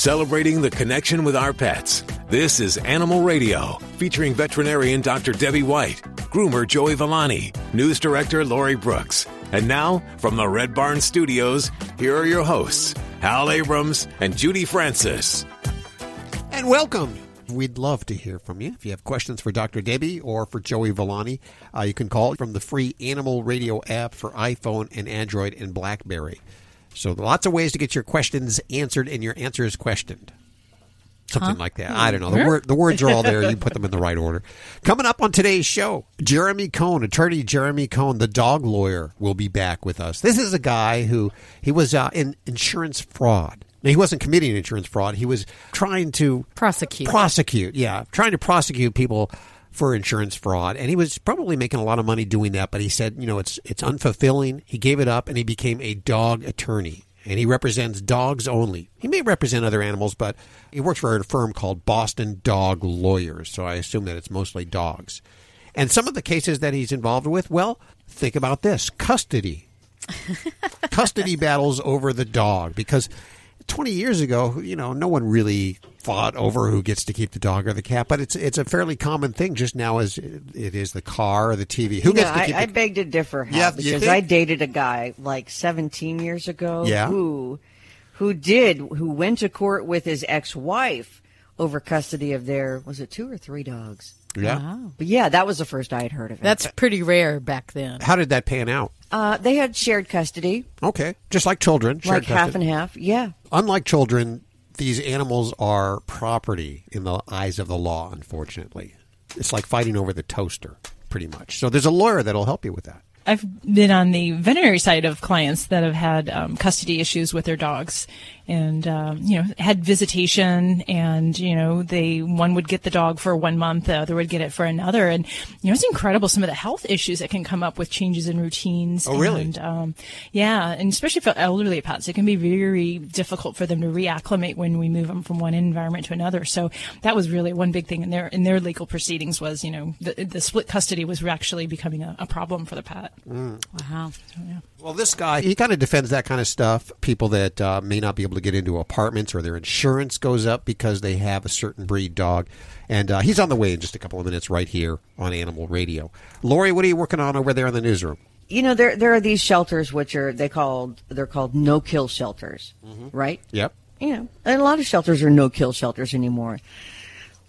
celebrating the connection with our pets. This is Animal Radio, featuring veterinarian Dr. Debbie White, groomer Joey Villani, news director Lori Brooks. And now, from the Red Barn Studios, here are your hosts, Hal Abrams and Judy Francis. And welcome. We'd love to hear from you. If you have questions for Dr. Debbie or for Joey Villani, uh, you can call from the free Animal Radio app for iPhone and Android and Blackberry. So lots of ways to get your questions answered and your answers questioned. Something like that. I don't know. The, word, the words are all there. You put them in the right order. Coming up on today's show, Jeremy Cohen, attorney Jeremy Cohen, the dog lawyer, will be back with us. This is a guy who he was uh, in insurance fraud. Now, he wasn't committing insurance fraud. He was trying to Prosecute. prosecute. Yeah, trying to prosecute people for insurance fraud, and he was probably making a lot of money doing that. But he said, you know, it's it's unfulfilling. He gave it up, and he became a dog attorney, and he represents dogs only. He may represent other animals, but he works for a firm called Boston Dog Lawyers. So I assume that it's mostly dogs. And some of the cases that he's involved with, well, think about this: custody custody battles over the dog because 20 years ago, you know, no one really fought over who gets to keep the dog or the cat, but it's it's a fairly common thing just now as it is the car or the TV. Who gets to I, keep I the beg to differ, Hal, Yeah, because? I dated a guy like 17 years ago Yeah. who who did who went to court with his ex-wife over custody of their was it two or three dogs? Yeah. But yeah, that was the first I had heard of it. That's pretty rare back then. How did that pan out? uh, they had shared custody, Okay, just like children, shared like half custody. and half. Yeah. Unlike children, these animals are property in the eyes of the law, unfortunately. It's like fighting over the toaster, pretty much. So there's a lawyer that'll help you with that. I've been on the veterinary side of clients that have had um, custody issues with their dogs, and um, you know had visitation, and you know they one would get the dog for one month, the other would get it for another, and you know it's incredible some of the health issues that can come up with changes in routines. Oh, really? And, um, yeah, and especially for elderly pets, it can be very difficult for them to reacclimate when we move them from one environment to another. So that was really one big thing in their in their legal proceedings was you know the, the split custody was actually becoming a, a problem for the pet. Wow. Well, this guy, he kind of defends that kind of stuff. People that uh, may not be able to get into apartments or their insurance goes up because they have a certain breed dog. And uh, he's on the way in just a couple of minutes right here on Animal Radio. Lori, what are you working on over there in the newsroom? You know, there there are these shelters which are they called they're called no kill shelters, right? Yep. you know, and a lot of shelters are no kill shelters anymore.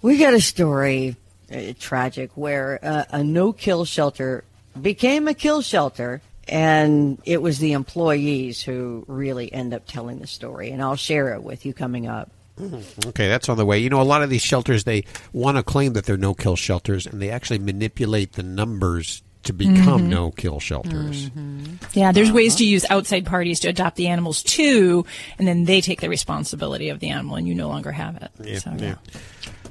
We got a story, uh, tragic, where uh, a no kill shelter became a kill shelter, and it was the employees who really end up telling the story. And I'll share it with you coming up. Mm-hmm. Okay, that's on the way. You know, a lot of these shelters, they want to claim that they're no kill shelters, and they actually manipulate the numbers to become mm-hmm. no kill shelters. Mm-hmm. Yeah, there's ways to use outside parties to adopt the animals too, and then they take the responsibility of the animal, and you no longer have it. Yeah, so, yeah.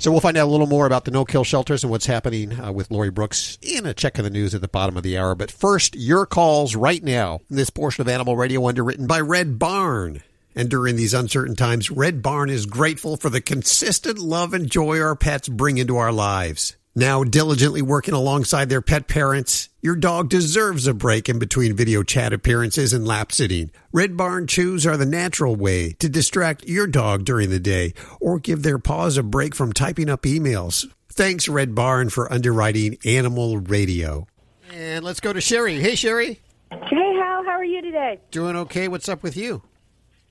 So we'll find out a little more about the no-kill shelters and what's happening uh, with Lori Brooks in a check of the news at the bottom of the hour. But first, your calls right now. This portion of Animal Radio underwritten by Red Barn. And during these uncertain times, Red Barn is grateful for the consistent love and joy our pets bring into our lives. Now diligently working alongside their pet parents, your dog deserves a break in between video chat appearances and lap sitting. Red Barn Chews are the natural way to distract your dog during the day or give their paws a break from typing up emails. Thanks, Red Barn, for underwriting Animal Radio. And let's go to Sherry. Hey, Sherry. Hey, Hal, how are you today? Doing okay? What's up with you?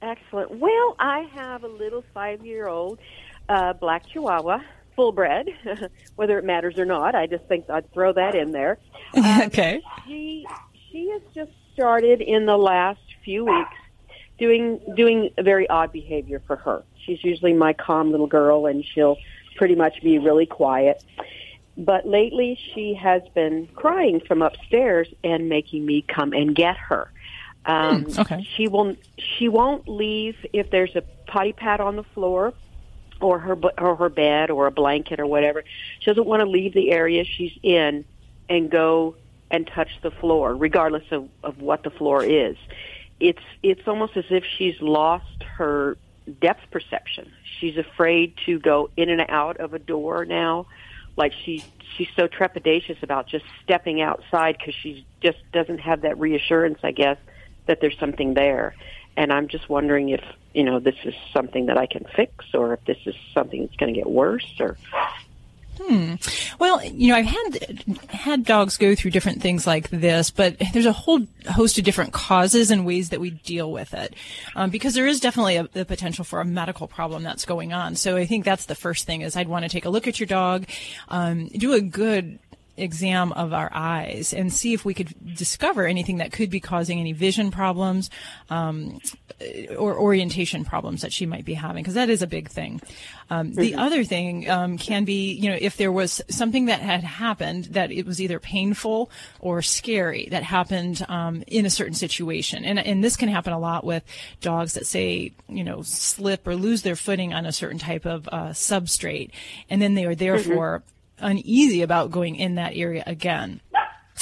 Excellent. Well, I have a little five year old uh, black chihuahua, full bred, whether it matters or not. I just think I'd throw that in there. okay. She she has just started in the last few weeks doing doing a very odd behavior for her. She's usually my calm little girl, and she'll pretty much be really quiet. But lately, she has been crying from upstairs and making me come and get her. Um, okay. She will. She won't leave if there's a potty pad on the floor, or her or her bed, or a blanket, or whatever. She doesn't want to leave the area she's in and go and touch the floor, regardless of, of what the floor is. It's it's almost as if she's lost her depth perception. She's afraid to go in and out of a door now. Like she she's so trepidatious about just stepping outside because she just doesn't have that reassurance, I guess, that there's something there. And I'm just wondering if you know this is something that I can fix, or if this is something that's going to get worse, or Hmm. Well, you know, I've had had dogs go through different things like this, but there's a whole host of different causes and ways that we deal with it, um, because there is definitely a, the potential for a medical problem that's going on. So I think that's the first thing is I'd want to take a look at your dog, um, do a good exam of our eyes and see if we could discover anything that could be causing any vision problems um, or orientation problems that she might be having, because that is a big thing. Um, the other thing um, can be, you know, if there was something that had happened that it was either painful or scary that happened um, in a certain situation, and and this can happen a lot with dogs that say, you know, slip or lose their footing on a certain type of uh, substrate, and then they are therefore uneasy about going in that area again.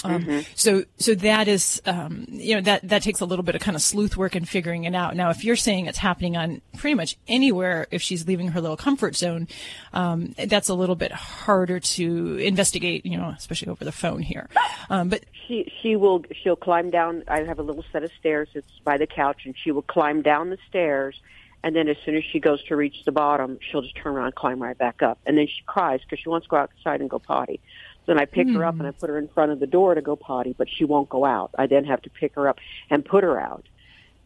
Um, So, so that is, um, you know, that that takes a little bit of kind of sleuth work and figuring it out. Now, if you're saying it's happening on pretty much anywhere, if she's leaving her little comfort zone, um, that's a little bit harder to investigate, you know, especially over the phone here. Um, but she she will she'll climb down. I have a little set of stairs. It's by the couch, and she will climb down the stairs. And then as soon as she goes to reach the bottom, she'll just turn around and climb right back up. And then she cries because she wants to go outside and go potty. So then I pick her up and I hmm. put her in front of the door to go potty, but she won't go out. I then have to pick her up and put her out.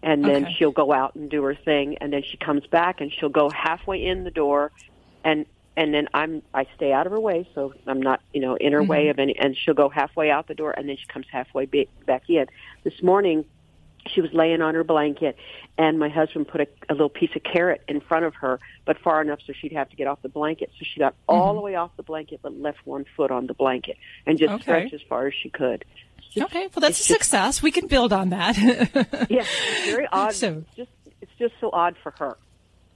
And then Okay. she'll go out and do her thing and then she comes back and she'll go halfway in the door and and then I'm I stay out of her way so I'm not, you know, in her way mm-hmm. of any and she'll go halfway out the door and then she comes halfway ba- back in. This morning she was laying on her blanket and my husband put a, a little piece of carrot in front of her but far enough so she'd have to get off the blanket so she got mm-hmm. all the way off the blanket but left one foot on the blanket and just Okay. stretched as far as she could okay, well, that's a just- success. We can build on that. yeah it's very odd So- just it's just so odd for her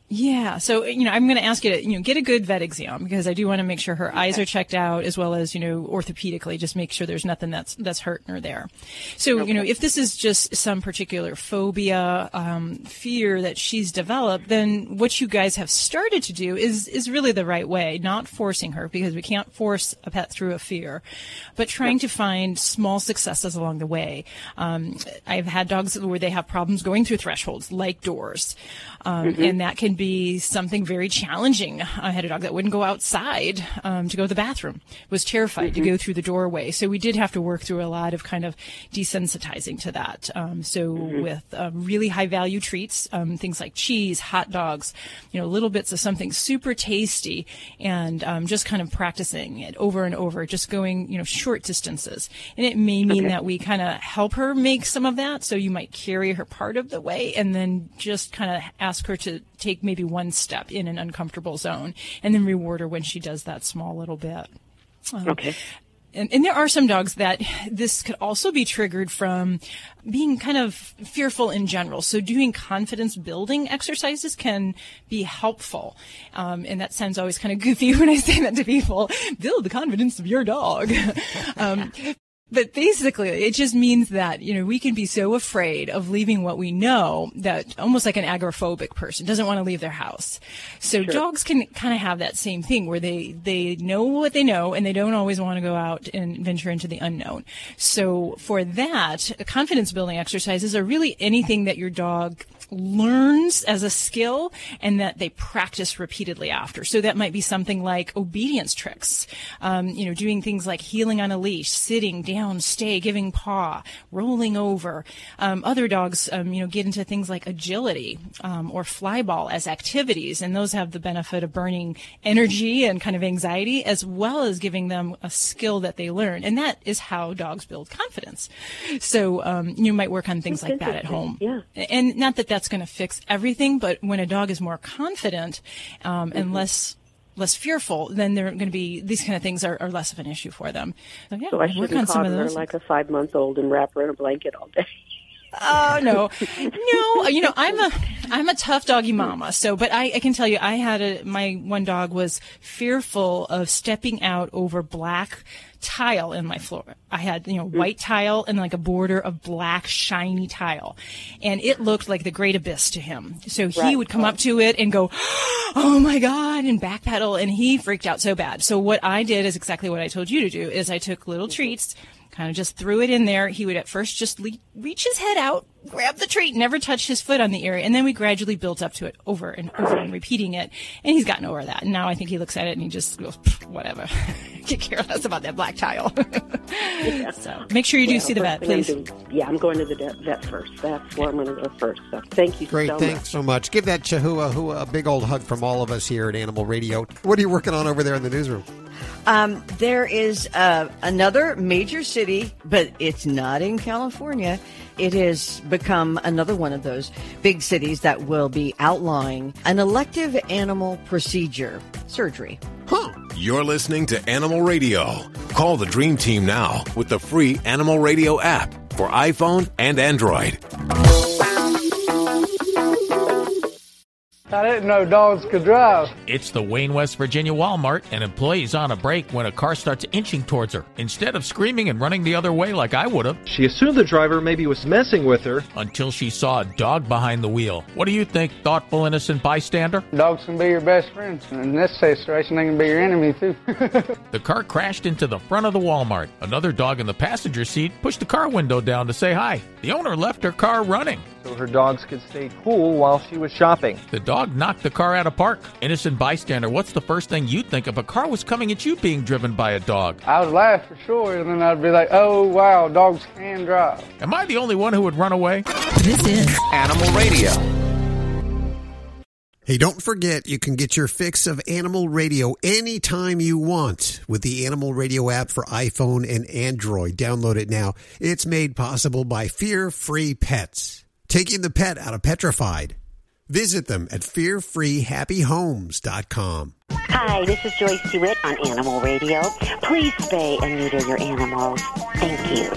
Yeah. So, you know, I'm going to ask you to, you know, get a good vet exam because I do want to make sure her eyes are checked out as well as, you know, orthopedically, just make sure there's nothing that's, that's hurting her there. So, you know, if this is just some particular phobia, um, fear that she's developed, then what you guys have started to do is, is really the right way, not forcing her because we can't force a pet through a fear, but trying to find small successes along the way. Um, I've had dogs where they have problems going through thresholds like doors. Um, and that can be something very challenging. I had a dog that wouldn't go outside um, to go to the bathroom, was terrified to go through the doorway. So we did have to work through a lot of kind of desensitizing to that. Um, so with um, really high value treats, um, things like cheese, hot dogs, you know, little bits of something super tasty, and um, just kind of practicing it over and over, just going you know short distances. And it may mean that we kind of help her make some of that. So you might carry her part of the way, and then just kind of ask her to take maybe one step in an uncomfortable zone, and then reward her when she does that small little bit. Um, okay and, and there are some dogs that this could also be triggered from being kind of fearful in general. So doing confidence building exercises can be helpful. Um, and that sounds always kind of goofy when I say that to people. Build the confidence of your dog. um, but basically, it just means that, you know, we can be so afraid of leaving what we know that almost like an agoraphobic person doesn't want to leave their house. So dogs can kind of have that same thing where they, they know what they know and they don't always want to go out and venture into the unknown. So for that, confidence building exercises are really anything that your dog learns as a skill and that they practice repeatedly after. So that might be something like obedience tricks, um, you know, doing things like heeling on a leash, sitting down, stay, giving paw, rolling over. Um, other dogs, um, you know, get into things like agility um, or fly ball as activities, and those have the benefit of burning energy and kind of anxiety as well as giving them a skill that they learn. And that is how dogs build confidence. So um, you might work on things That's like that at home. Yeah. And not that that's going to fix everything, but when a dog is more confident um, and Mm-hmm. less less fearful, then they're going to be these kind of things are, are less of an issue for them. So yeah, so i shouldn't on some of coddle her like a five month old and wrap her in a blanket all day Oh no, no. You know, I'm a I'm a tough doggy mama. So, but I, I can tell you, I had a my one dog was fearful of stepping out over black tile in my floor. I had you know white tile and like a border of black shiny tile, and it looked like the great abyss to him. So he Right. would come up to it and go, "Oh my god!" and backpedal, and he freaked out so bad. So what I did is exactly what I told you to do: is I took little mm-hmm. treats kind of just threw it in there. He would at first just le- reach his head out, grab the treat, never touch his foot on the area. And then we gradually built up to it over and over and repeating it. And he's gotten over that. And now I think he looks at it and he just goes, whatever. Get careless about that black tile. So make sure you do Yeah, see the first vet, thing I'm doing- yeah, I'm going to the vet- vet first. That's where I'm going to go first. So thank you Great, so thanks much. so much. Give that Chihuahua a big old hug from all of us here at Animal Radio. What are you working on over there in the newsroom? Um, there is uh, another major city, but it's not in California. It has become another one of those big cities that will be outlawing an elective animal procedure surgery. Huh. You're listening to Animal Radio. Call the Dream Team now with the free Animal Radio app for iPhone and Android. I didn't know dogs could drive. It's the Wayne, West Virginia Walmart. An employee's on a break when a car starts inching towards her. Instead of screaming and running the other way like I would have, She assumed the driver maybe was messing with her. until she saw a dog behind the wheel. What do you think, thoughtful, innocent bystander? Dogs can be your best friends. And in this situation, they can be your enemy, too. The car crashed into the front of the Walmart. Another dog in the passenger seat pushed the car window down to say hi. The owner left her car running. So her dogs could stay cool while she was shopping. The dog knocked the car out of park. Innocent bystander, what's the first thing you'd think if a car was coming at you being driven by a dog? I would laugh for sure, and then I'd be like, oh, wow, dogs can drive. Am I the only one who would run away? This is Animal Radio. Hey, don't forget you can get your fix of Animal Radio anytime you want with the Animal Radio app for iPhone and Android. Download it now. It's made possible by Fear Free Pets, taking the pet out of petrified. Visit them at fearfreehappyhomes.com. Hi, this is Joyce DeWitt on Animal Radio. Please spay and neuter your animals. Thank you.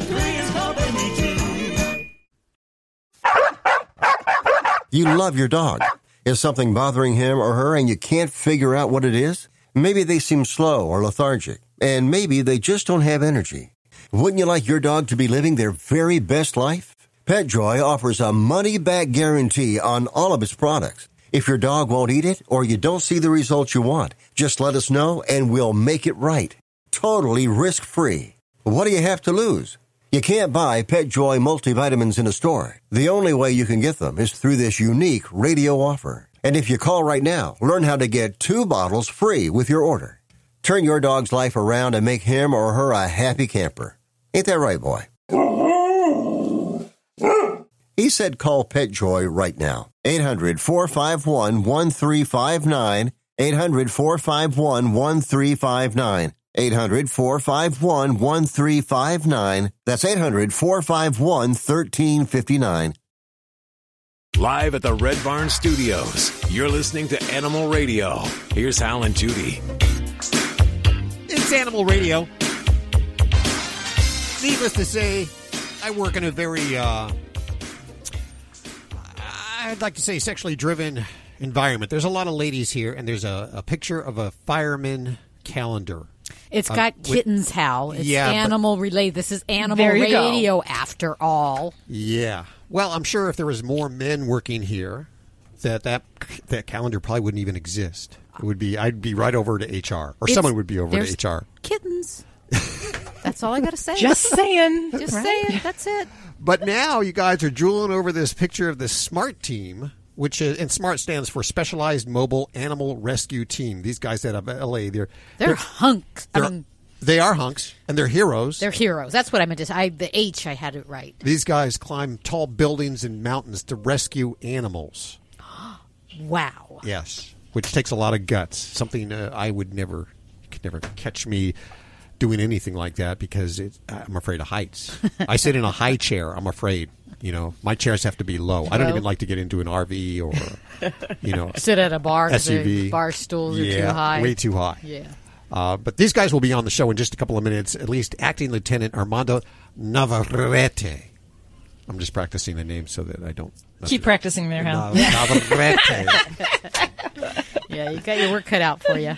You love your dog. Is something bothering him or her and you can't figure out what it is? Maybe they seem slow or lethargic, and maybe they just don't have energy. Wouldn't you like your dog to be living their very best life? PetJoy offers a money back guarantee on all of its products. If your dog won't eat it or you don't see the results you want, just let us know and we'll make it right. Totally risk free. What do you have to lose? You can't buy PetJoy multivitamins in a store. The only way you can get them is through this unique radio offer. And if you call right now, learn how to get two bottles free with your order. Turn your dog's life around and make him or her a happy camper. Ain't that right, boy? He said call PetJoy right now. 800 451 1359. 800 451 1359. 800 451 1359. That's 800 451 1359. Live at the Red Barn Studios. You're listening to Animal Radio. Here's Hal and Judy. It's Animal Radio. Needless to say, I work in a very, uh, I'd like to say, sexually driven environment. There's a lot of ladies here, and there's a, a picture of a fireman calendar. It's um, got with- kittens, Hal. It's Yeah, but- animal relay. This is animal There you go. radio after all. Yeah. Well, I'm sure if there was more men working here, that that that calendar probably wouldn't even exist. It would be I'd be right over to HR, or It's- someone would be over to HR. Kittens. That's all I got to say. Just saying. Just Right? saying. That's it. But now you guys are drooling over this picture of the SMART team, which is, and SMART stands for Specialized Mobile Animal Rescue Team. These guys out of LA, they're They're, hunks. They're- mean, they are hunks and they're heroes. they're heroes. That's what I meant to say. I, the H, I had it right. These guys climb tall buildings and mountains to rescue animals. Wow. Yes, which takes a lot of guts. Something uh, I would never, you could never catch me doing anything like that because it, I'm afraid of heights. I sit in a high chair. I'm afraid. You know, my chairs have to be low. I don't even like to get into an RV or, you know, Sit at a bar. SUV. The bar stools are yeah, too high. way too high. Yeah. Uh, but these guys will be on the show in just a couple of minutes. At least acting Lieutenant Armando Navarrete. I'm just practicing the name so that I don't Keep practicing there, Hal. Navarrete. Yeah, you got your work cut out for you.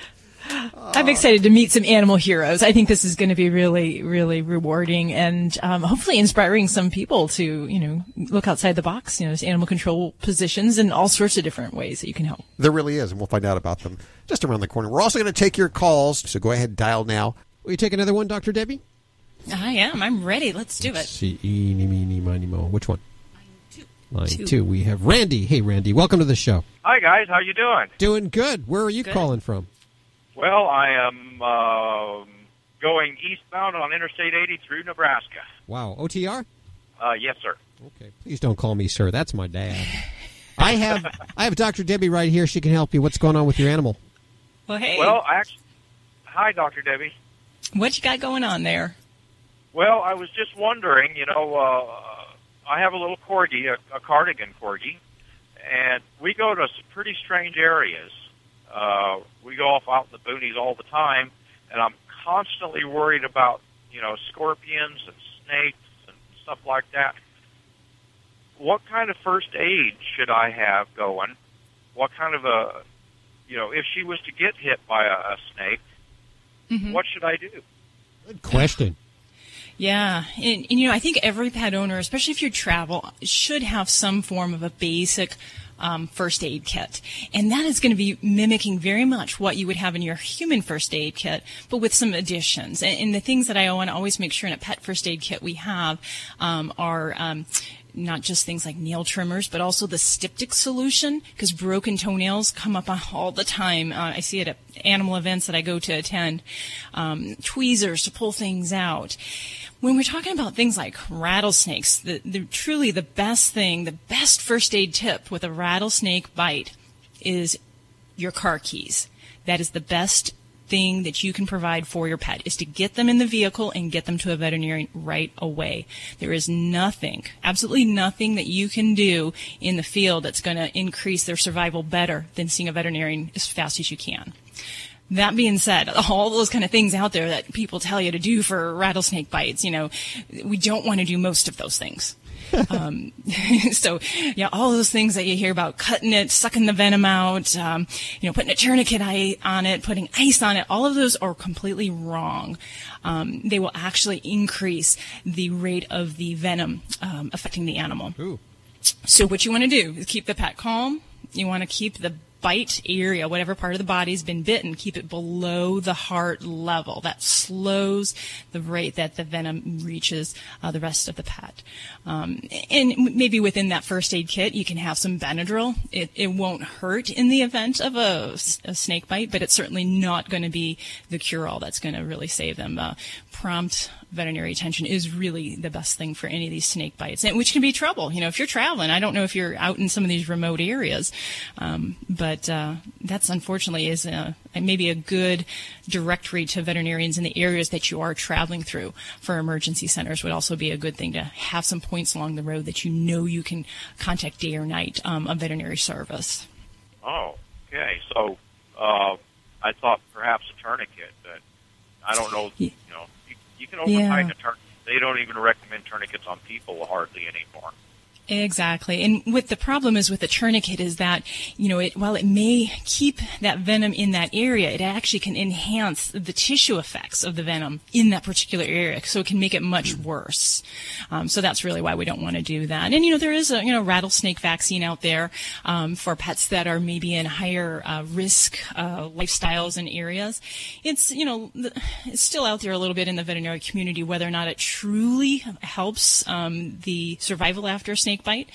I'm excited to meet some animal heroes. I think this is going to be really, really rewarding and um, hopefully inspiring some people to, you know, look outside the box. You know, there's animal control positions and all sorts of different ways that you can help. There really is, and we'll find out about them just around the corner. We're also going to take your calls, so go ahead and dial now. Will you take another one, Dr. Debbie? I am. I'm ready. Let's do it. See, eeny, meeny, miny, mo. Which one? Line Two. two. We have Randy. Hey, Randy. Welcome to the show. Hi guys, how you doing? Doing good. Where are you Good. calling from? Well, I am um going eastbound on Interstate 80 through Nebraska. Wow. OTR? Uh, yes, sir. Okay. Please don't call me sir. That's my dad. I have I have Dr. Debbie right here. She can help you. What's going on with your animal? Well, hey, Well, actually, hi, Dr. Debbie. what you got going on there? Well, I was just wondering, you know, uh, I have a little corgi, a, a cardigan corgi, and we go to some pretty strange areas. Uh, we go off out in the boonies all the time, and I'm constantly worried about, you know, scorpions and snakes and stuff like that. What kind of first aid should I have going? What kind of a, you know, if she was to get hit by a, a snake, Mhm. what should I do? Good question. Yeah, and, and you know, I think every pet owner, especially if you travel, should have some form of a basic um, first aid kit, and that is going to be mimicking very much what you would have in your human first aid kit, but with some additions. And, and the things that I want to always make sure in a pet first aid kit we have um, are. Not just things like nail trimmers, but also the styptic solution, because broken toenails come up all the time. Uh, I see it at animal events that I go to attend. Um, tweezers to pull things out. When we're talking about things like rattlesnakes, the, the truly the best thing, the best first aid tip with a rattlesnake bite is your car keys. That is the best thing that you can provide for your pet is to get them in the vehicle and get them to a veterinarian right away. There is nothing, absolutely nothing that you can do in the field that's going to increase their survival better than seeing a veterinarian as fast as you can. That being said, all those kind of things out there that people tell you to do for rattlesnake bites, you know, we don't want to do most of those things. um, so yeah, all those things that you hear about cutting it, sucking the venom out, um, you know, putting a tourniquet on it, putting ice on it, all of those are completely wrong. Um, they will actually increase the rate of the venom um, affecting the animal. So what you want to do is keep the pet calm. You want to keep the bite area, whatever part of the body's been bitten, keep it below the heart level. That slows the rate that the venom reaches uh, the rest of the pet. Um, and maybe within that first aid kit, you can have some Benadryl. It, it won't hurt in the event of a, a snake bite, but it's certainly not going to be the cure-all that's going to really save them. Uh, prompt veterinary attention is really the best thing for any of these snake bites, and which can be trouble. You know, if you're traveling, I don't know if you're out in some of these remote areas, um, but uh, that's unfortunately is a, maybe a good directory to veterinarians in the areas that you are traveling through for emergency centers would also be a good thing to have some points along the road that you know you can contact day or night um, a veterinary service. Oh, okay. So uh, I thought perhaps a tourniquet, but I don't know. You know, you, you can Yeah. a tourniquet. They don't even recommend tourniquets on people hardly anymore. Exactly. And what the problem is with the tourniquet is that, you know, it, while it may keep that venom in that area, it actually can enhance the tissue effects of the venom in that particular area. So it can make it much worse. Um, so that's really why we don't want to do that. And, you know, there is a, you know, rattlesnake vaccine out there, um, for pets that are maybe in higher, uh, risk, uh, lifestyles and areas. It's, you know, it's still out there a little bit in the veterinary community whether or not it truly helps, um, the survival after a snake bite,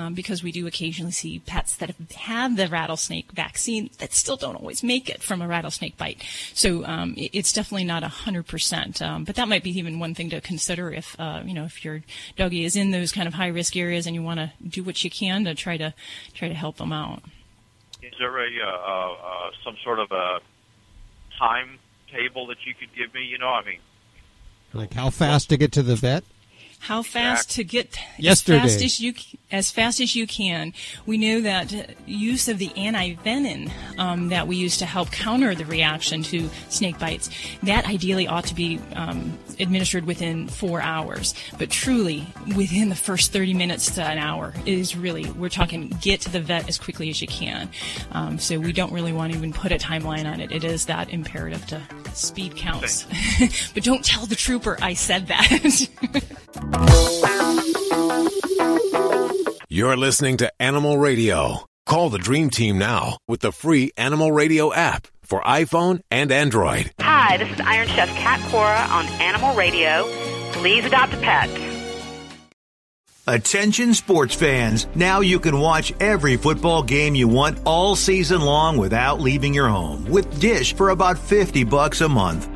um, because we do occasionally see pets that have had the rattlesnake vaccine that still don't always make it from a rattlesnake bite. So um, it- it's definitely not a hundred percent. Um, but that might be even one thing to consider if uh, you know if your doggy is in those kind of high risk areas and you want to do what you can to try to try to help them out. Is there a uh, uh, uh, some sort of a timetable that you could give me? You know, I mean, Like how fast to get to the vet? How fast to get Yesterday. as fast as you as fast as you can. We know that use of the antivenin um, that we use to help counter the reaction to snake bites that ideally ought to be um, administered within four hours. But truly, within the first thirty minutes to an hour is really we're talking get to the vet as quickly as you can. Um, so we don't really want to even put a timeline on it. It is that imperative to speed counts. but don't tell the trooper I said that. You're listening to Animal Radio. Call the Dream Team now with the free Animal Radio app for iPhone and Android. Hi, this is Iron Chef Cat Cora on Animal Radio. Please adopt a pet. Attention sports fans, now you can watch every football game you want all season long without leaving your home with Dish for about 50 bucks a month.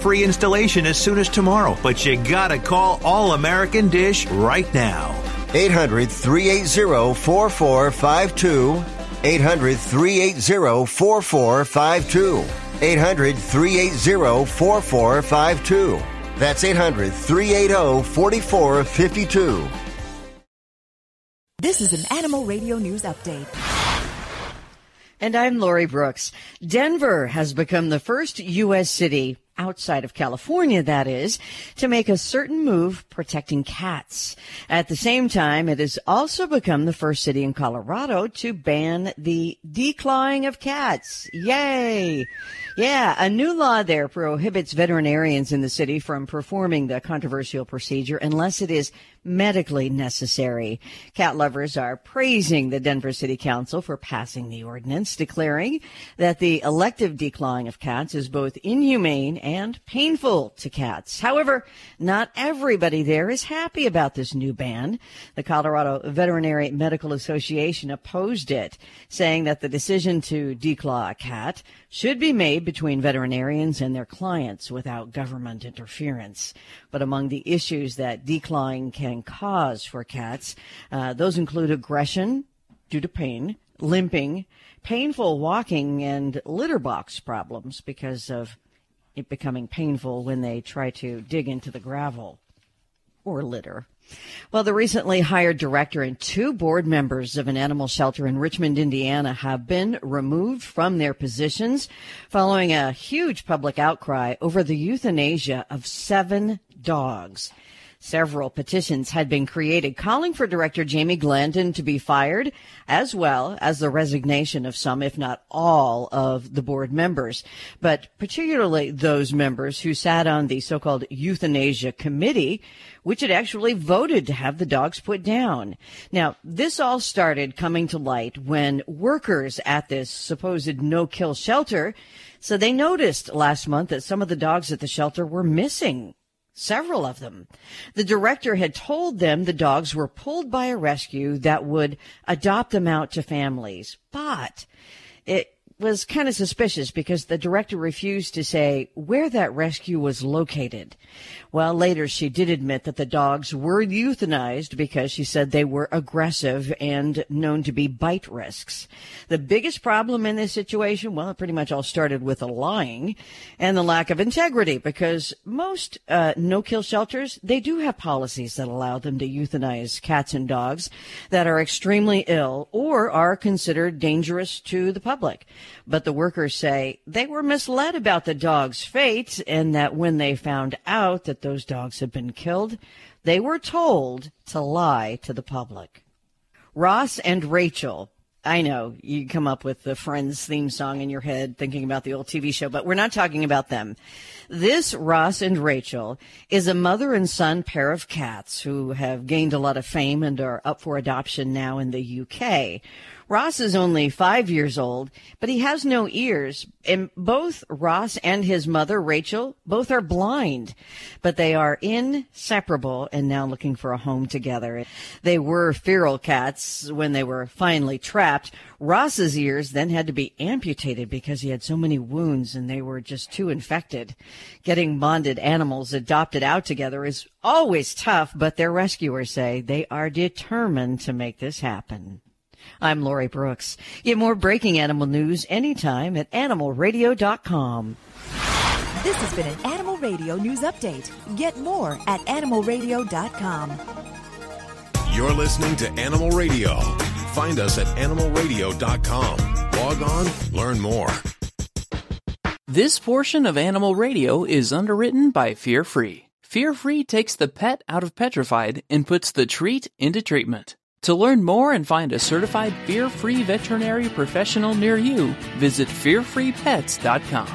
free installation as soon as tomorrow. But you gotta call All American Dish right now. 800 380 4452. 800 380 4452. 800 380 4452. That's 800 380 4452. This is an Animal Radio News Update. And I'm Lori Brooks. Denver has become the first U.S. city outside of California, that is, to make a certain move protecting cats. At the same time, it has also become the first city in Colorado to ban the declawing of cats. Yay! Yeah, a new law there prohibits veterinarians in the city from performing the controversial procedure unless it is medically necessary. Cat lovers are praising the Denver City Council for passing the ordinance, declaring that the elective declawing of cats is both inhumane and painful to cats. However, not everybody there is happy about this new ban. The Colorado Veterinary Medical Association opposed it, saying that the decision to declaw a cat should be made between veterinarians and their clients without government interference. But among the issues that declawing can cause for cats, uh, those include aggression due to pain, limping, painful walking, and litter box problems because of it becoming painful when they try to dig into the gravel or litter. Well, the recently hired director and two board members of an animal shelter in Richmond, Indiana have been removed from their positions following a huge public outcry over the euthanasia of seven dogs. Several petitions had been created calling for director Jamie Glandon to be fired, as well as the resignation of some, if not all, of the board members. But particularly those members who sat on the so-called euthanasia committee, which had actually voted to have the dogs put down. Now, this all started coming to light when workers at this supposed no-kill shelter so they noticed last month that some of the dogs at the shelter were missing several of them. The director had told them the dogs were pulled by a rescue that would adopt them out to families. But it was kind of suspicious because the director refused to say where that rescue was located. Well, later she did admit that the dogs were euthanized because she said they were aggressive and known to be bite risks. The biggest problem in this situation, well, it pretty much all started with the lying and the lack of integrity because most uh, no-kill shelters, they do have policies that allow them to euthanize cats and dogs that are extremely ill or are considered dangerous to the public. But the workers say they were misled about the dog's fate and that when they found out that those dogs had been killed, they were told to lie to the public. Ross and Rachel. I know you come up with the Friends theme song in your head thinking about the old TV show, but we're not talking about them. This Ross and Rachel is a mother and son pair of cats who have gained a lot of fame and are up for adoption now in the UK. Ross is only five years old, but he has no ears. And both Ross and his mother, Rachel, both are blind, but they are inseparable and now looking for a home together. They were feral cats when they were finally trapped. Ross's ears then had to be amputated because he had so many wounds and they were just too infected. Getting bonded animals adopted out together is always tough, but their rescuers say they are determined to make this happen. I'm Lori Brooks. Get more breaking animal news anytime at animalradio.com. This has been an Animal Radio News Update. Get more at animalradio.com. You're listening to Animal Radio. Find us at animalradio.com. Log on, learn more. This portion of Animal Radio is underwritten by Fear Free. Fear Free takes the pet out of petrified and puts the treat into treatment. To learn more and find a certified fear free veterinary professional near you, visit fearfreepets.com.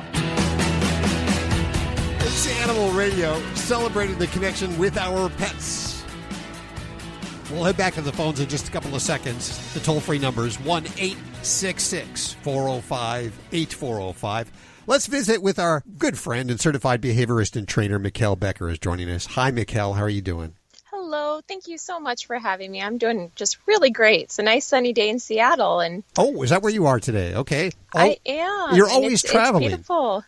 It's Animal Radio, celebrating the connection with our pets. We'll head back to the phones in just a couple of seconds. The toll free number is 1 866 405 8405. Let's visit with our good friend and certified behaviorist and trainer, Mikkel Becker, is joining us. Hi, Mikkel. How are you doing? Hello. Thank you so much for having me. I'm doing just really great. It's a nice sunny day in Seattle, and Oh, is that where you are today? Okay. Oh, I am. You're always it's, traveling. It's beautiful.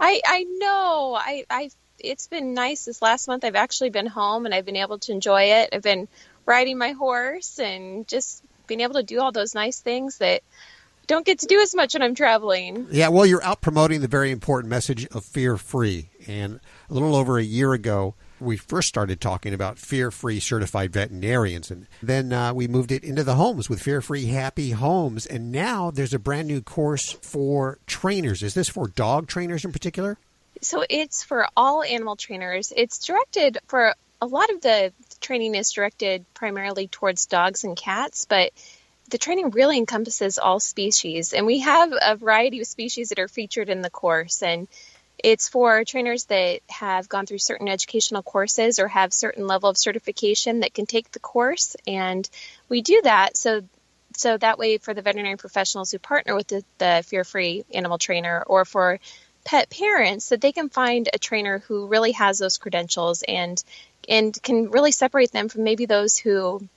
I I know. I I it's been nice this last month. I've actually been home and I've been able to enjoy it. I've been riding my horse and just being able to do all those nice things that I don't get to do as much when I'm traveling. Yeah, well, you're out promoting the very important message of fear free. And a little over a year ago, we first started talking about fear free certified veterinarians. And then uh, we moved it into the homes with fear free happy homes. And now there's a brand new course for trainers. Is this for dog trainers in particular? So it's for all animal trainers. It's directed for a lot of the training is directed primarily towards dogs and cats, but the training really encompasses all species. And we have a variety of species that are featured in the course. And it's for trainers that have gone through certain educational courses or have certain level of certification that can take the course. And we do that so so that way for the veterinary professionals who partner with the, the fear-free animal trainer or for pet parents that they can find a trainer who really has those credentials and and can really separate them from maybe those who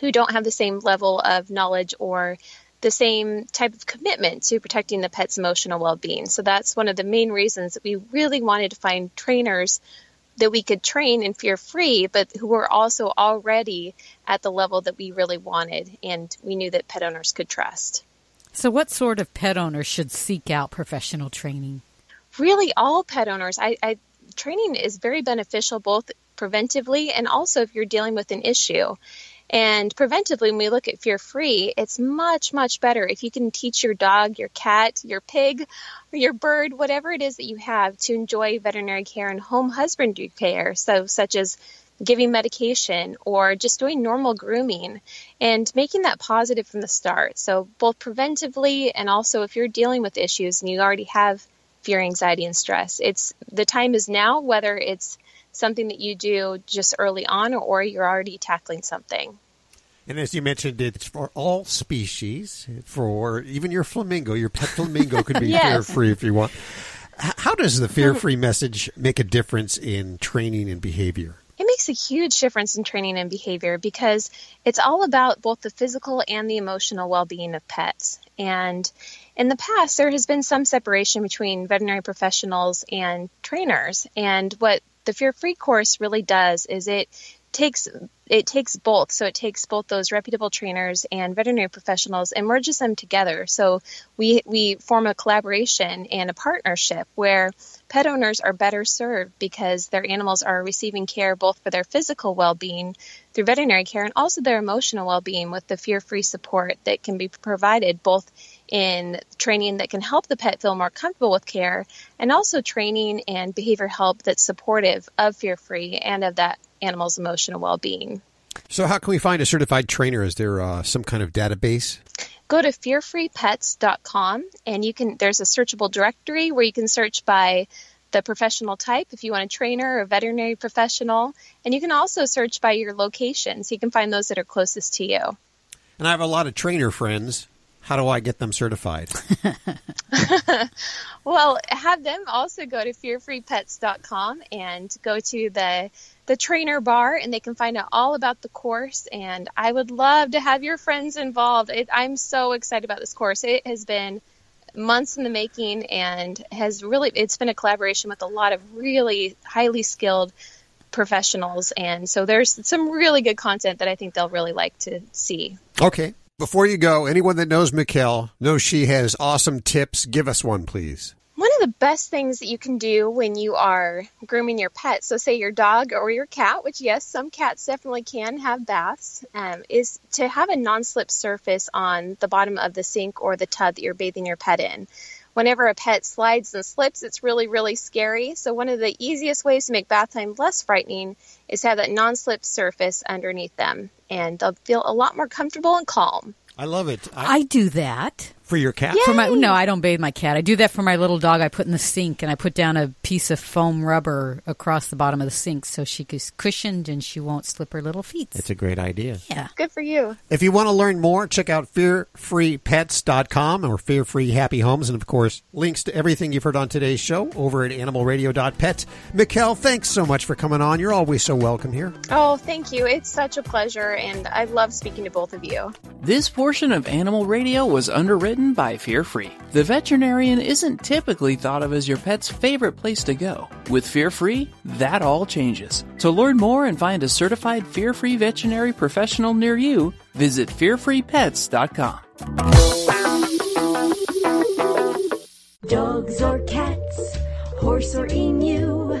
who don't have the same level of knowledge or the same type of commitment to protecting the pet's emotional well-being. So that's one of the main reasons that we really wanted to find trainers that we could train and fear free, but who were also already at the level that we really wanted and we knew that pet owners could trust. So, what sort of pet owners should seek out professional training? Really, all pet owners. I, I training is very beneficial both preventively and also if you're dealing with an issue. And preventively, when we look at fear free, it's much, much better if you can teach your dog, your cat, your pig, or your bird, whatever it is that you have, to enjoy veterinary care and home husbandry care. So, such as giving medication or just doing normal grooming and making that positive from the start. So, both preventively and also if you're dealing with issues and you already have fear, anxiety, and stress, it's the time is now, whether it's something that you do just early on or you're already tackling something. And as you mentioned, it's for all species. For even your flamingo, your pet flamingo could be Yes. fear free if you want. How does the mm-hmm. fear free message make a difference in training and behavior? It makes a huge difference in training and behavior because it's all about both the physical and the emotional well being of pets. And in the past, there has been some separation between veterinary professionals and trainers. And what the Fear Free course really does is it takes it takes both. So it takes both those reputable trainers and veterinary professionals and merges them together. So we we form a collaboration and a partnership where pet owners are better served because their animals are receiving care both for their physical well-being through veterinary care and also their emotional well-being with the fear-free support that can be provided both in training that can help the pet feel more comfortable with care and also training and behavior help that's supportive of fear-free and of that animal's emotional well-being. So, how can we find a certified trainer? Is there uh, some kind of database? Go to fearfreepets.com and you can there's a searchable directory where you can search by the professional type if you want a trainer or a veterinary professional and you can also search by your location so you can find those that are closest to you. And I have a lot of trainer friends. How do I get them certified? Well, have them also go to fearfreepets.com and go to the the trainer bar and they can find out all about the course and I would love to have your friends involved. It, I'm so excited about this course. It has been months in the making and has really it's been a collaboration with a lot of really highly skilled professionals and so there's some really good content that I think they'll really like to see. Okay. Before you go, anyone that knows Mikkel knows she has awesome tips. Give us one, please. One of the best things that you can do when you are grooming your pet, so say your dog or your cat, which yes, some cats definitely can have baths, um, is to have a non slip surface on the bottom of the sink or the tub that you're bathing your pet in. Whenever a pet slides and slips, it's really, really scary. So one of the easiest ways to make bath time less frightening is to have that non-slip surface underneath them, and they'll feel a lot more comfortable and calm. I love it. I do that. For your cat? For my no, I don't bathe my cat. I do that for my little dog. I put in the sink and I put down a piece of foam rubber across the bottom of the sink so she is cushioned and she won't slip her little feet. It's a great idea. Yeah. Good for you. If you want to learn more, check out fearfreepets.com or Fear Free Happy Homes. And of course, links to everything you've heard on today's show over at animalradio.pet. Mikkel, thanks so much for coming on. You're always so welcome here. Oh, thank you. It's such a pleasure, and I love speaking to both of you. This portion of Animal Radio was underwritten by Fear Free. The veterinarian isn't typically thought of as your pet's favorite place to go. With Fear Free, that all changes. To learn more and find a certified fear free veterinary professional near you, visit fearfreepets.com. Dogs or cats, horse or emu,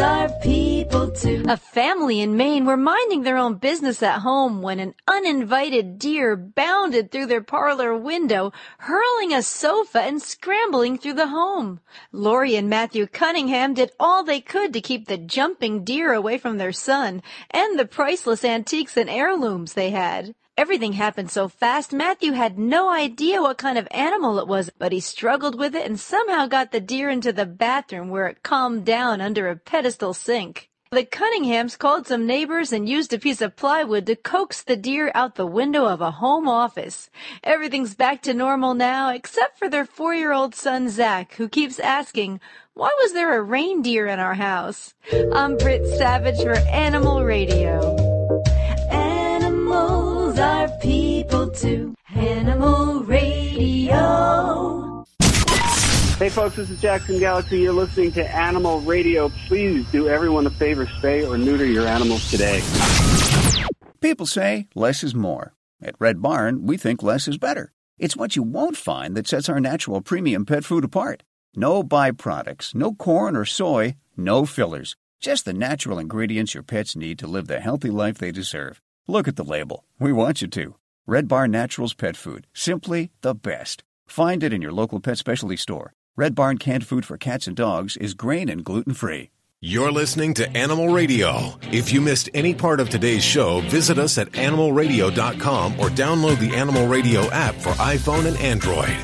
are people too. A family in Maine were minding their own business at home when an uninvited deer bounded through their parlor window, hurling a sofa and scrambling through the home. Lori and Matthew Cunningham did all they could to keep the jumping deer away from their son and the priceless antiques and heirlooms they had. Everything happened so fast, Matthew had no idea what kind of animal it was, but he struggled with it and somehow got the deer into the bathroom where it calmed down under a pedestal sink. The Cunninghams called some neighbors and used a piece of plywood to coax the deer out the window of a home office. Everything's back to normal now, except for their four-year-old son Zach, who keeps asking, why was there a reindeer in our house? I'm Britt Savage for Animal Radio. Animals are people too. Animal Radio. Hey folks, this is Jackson Galaxy. You're listening to Animal Radio. Please do everyone a favor, spay or neuter your animals today. People say less is more. At Red Barn, we think less is better. It's what you won't find that sets our natural premium pet food apart. No byproducts, no corn or soy, no fillers. Just the natural ingredients your pets need to live the healthy life they deserve. Look at the label. We want you to. Red Barn Naturals Pet Food. Simply the best. Find it in your local pet specialty store. Red Barn canned food for cats and dogs is grain and gluten free. You're listening to Animal Radio. If you missed any part of today's show, visit us at animalradio.com or download the Animal Radio app for iPhone and Android.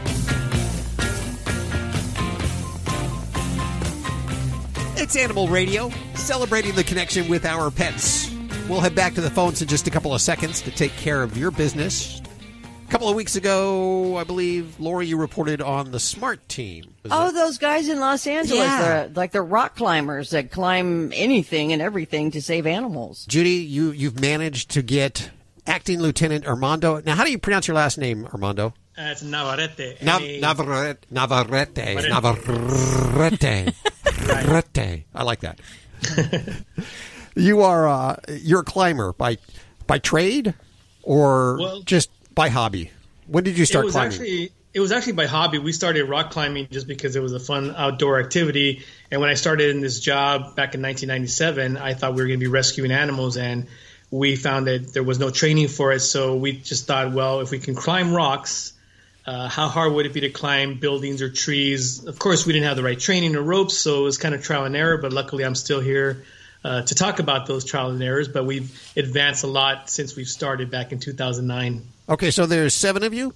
It's Animal Radio, celebrating the connection with our pets. We'll head back to the phones in just a couple of seconds to take care of your business. A couple of weeks ago, I believe, Lori, you reported on the SMART team. Is Oh, that- those guys in Los Angeles, Yeah. they're, like the rock climbers that climb anything and everything to save animals. Judy, you, you've managed to get acting lieutenant Armando. Now, how do you pronounce your last name, Armando? Uh, it's Navarrete. Nav- N-A- Navarrete. Navarrete. Navarrete. Navarrete. I like that. you are uh, you're a climber by by trade or Well- just by hobby. When did you start it was climbing? actually it was actually by hobby. We started rock climbing just because it was a fun outdoor activity. And when I started in this job back in 1997, I thought we were going to be rescuing animals, and we found that there was no training for it. So we just thought, well, if we can climb rocks, uh, how hard would it be to climb buildings or trees? Of course, we didn't have the right training or ropes, so it was kind of trial and error. But luckily, I'm still here uh, to talk about those trial and errors. But we've advanced a lot since we've started back in 2009. okay, so there's seven of you.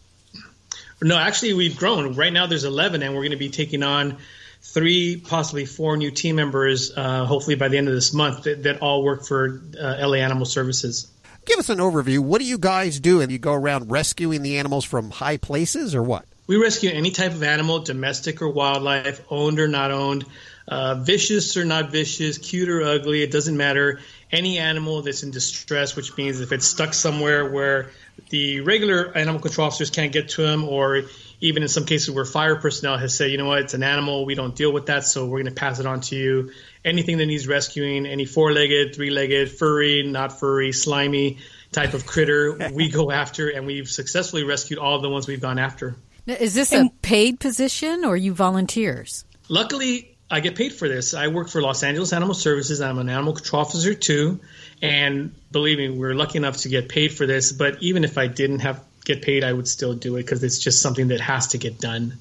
No, actually, we've grown. Right now, there's 11, and we're going to be taking on three, possibly four new team members, uh, hopefully by the end of this month, that, that all work for uh, LA Animal Services. Give us an overview. What do you guys do? And you go around rescuing the animals from high places, or what? We rescue any type of animal, domestic or wildlife, owned or not owned, uh, vicious or not vicious, cute or ugly, it doesn't matter. Any animal that's in distress, which means if it's stuck somewhere where the regular animal control officers can't get to them, or even in some cases where fire personnel has said, you know what, it's an animal, we don't deal with that, so we're going to pass it on to you. Anything that needs rescuing, any four legged, three legged, furry, not furry, slimy type of critter, we go after, and we've successfully rescued all the ones we've gone after. Now, Is this a paid position or you volunteers? Luckily, I get paid for this. I work for Los Angeles Animal Services. I'm an animal control officer too. And believe me, we're lucky enough to get paid for this. But even if I didn't have get paid, I would still do it because it's just something that has to get done.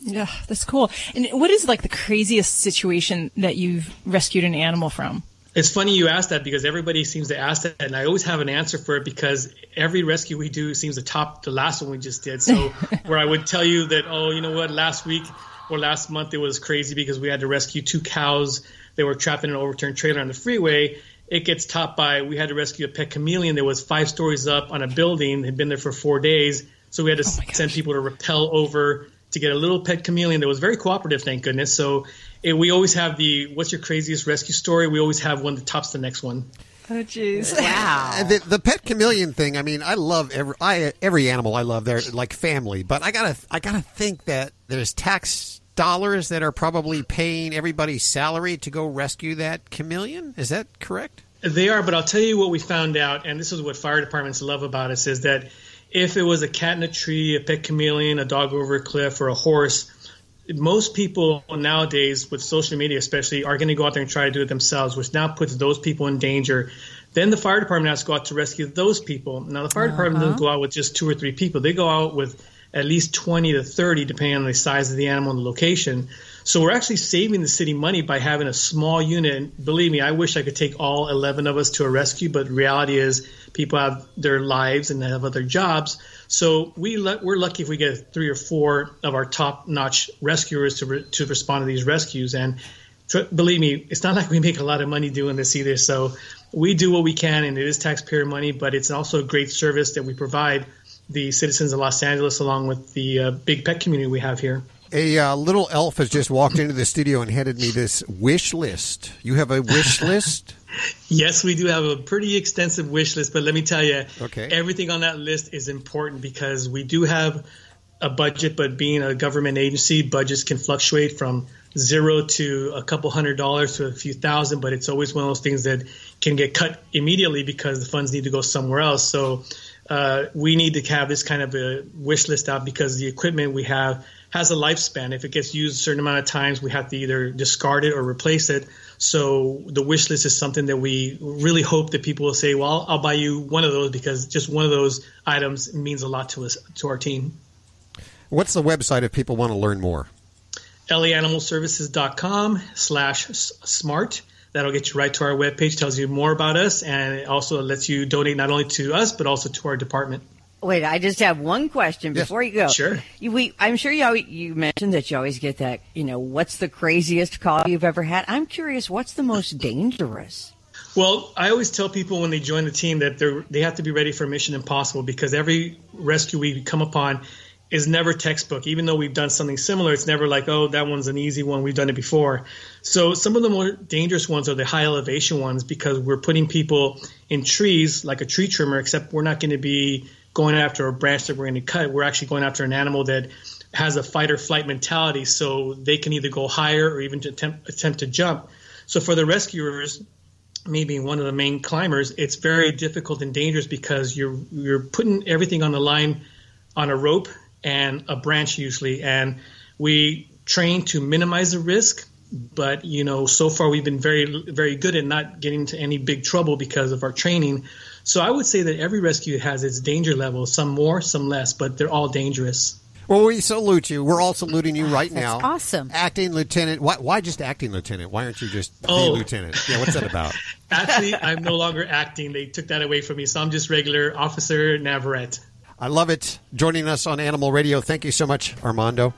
Yeah, that's cool. And what is like the craziest situation that you've rescued an animal from? It's funny you ask that because everybody seems to ask that, and I always have an answer for it because every rescue we do seems to top the last one we just did. So, where I would tell you that, oh, you know what, last week or last month it was crazy because we had to rescue two cows. They were trapped in an overturned trailer on the freeway. It gets topped by we had to rescue a pet chameleon that was five stories up on a building, had been there for four days. So we had to oh send people to rappel over to get a little pet chameleon that was very cooperative, thank goodness. So it, we always have the what's your craziest rescue story? We always have one that tops the next one. Oh, jeez! Wow. the, the pet chameleon thing. I mean, I love every I, every animal. I love. They're like family. But I gotta I gotta think that there's tax dollars that are probably paying everybody's salary to go rescue that chameleon. Is that correct? They are, but I'll tell you what we found out, and this is what fire departments love about us, is that if it was a cat in a tree, a pet chameleon, a dog over a cliff, or a horse, most people nowadays with social media especially are going to go out there and try to do it themselves which now puts those people in danger. Then the fire department has to go out to rescue those people. Now the fire uh-huh. department doesn't go out with just two or three people. They go out with at least 20 to 30 depending on the size of the animal and the location. So we're actually saving the city money by having a small unit. And believe me i wish i could take all 11 of us to a rescue but reality is people have their lives and they have other jobs so we le- we're lucky if we get three or four of our top-notch rescuers to re- to respond to these rescues. And believe me, it's not like we make a lot of money doing this either. So we do what we can, and it is taxpayer money, but it's also a great service that we provide the citizens of Los Angeles, along with the uh, big pet community we have here. A uh, little elf has just walked into the studio and handed me this wish list. You have a wish list? Yes, we do have a pretty extensive wish list, but let me tell you, okay. everything on that list is important because we do have a budget, but being a government agency, budgets can fluctuate from zero to a couple hundred dollars to a few thousand, but it's always one of those things that can get cut immediately because the funds need to go somewhere else. So uh, we need to have this kind of a wish list out because the equipment we have has a lifespan. If it gets used a certain amount of times, we have to either discard it or replace it. So the wish list is something that we really hope that people will say, "Well, I'll, buy you one of those because just one of those items means a lot to us to our team." What's the website if people want to learn more? laanimalservices.com slash smart. That'll get you right to our webpage, tells you more about us, and it also lets you donate not only to us, but also to our department. Wait, I just have one question before yes, you go. Sure. You, we, I'm sure you always, you mentioned that you always get that. You know, what's the craziest call you've ever had? I'm curious. What's the most dangerous? Well, I always tell people when they join the team that they they have to be ready for Mission Impossible because every rescue we come upon is never textbook. Even though we've done something similar, it's never like, oh, that one's an easy one. We've done it before. So some of the more dangerous ones are the high elevation ones because we're putting people in trees like a tree trimmer, except we're not going to be going after a branch that we're going to cut. We're actually going after an animal that has a fight or flight mentality, so they can either go higher or even attempt, attempt to jump. So for the rescuers, me being one of the main climbers, it's very difficult and dangerous because you're you're putting everything on the line on a rope and a branch usually, and we train to minimize the risk. But you know, so far we've been very very good at not getting into any big trouble because of our training. So I would say that every rescue has its danger level, some more, some less, but they're all dangerous. Well, we salute you. We're all saluting you oh, right That's now. awesome. Acting lieutenant. Why, why just acting lieutenant? Why aren't you just Oh. the lieutenant? Yeah, what's that about? Actually, I'm no longer acting. They took that away from me, so I'm just regular Officer Navarrete. I love it. Joining us on Animal Radio. Thank you so much, Armando.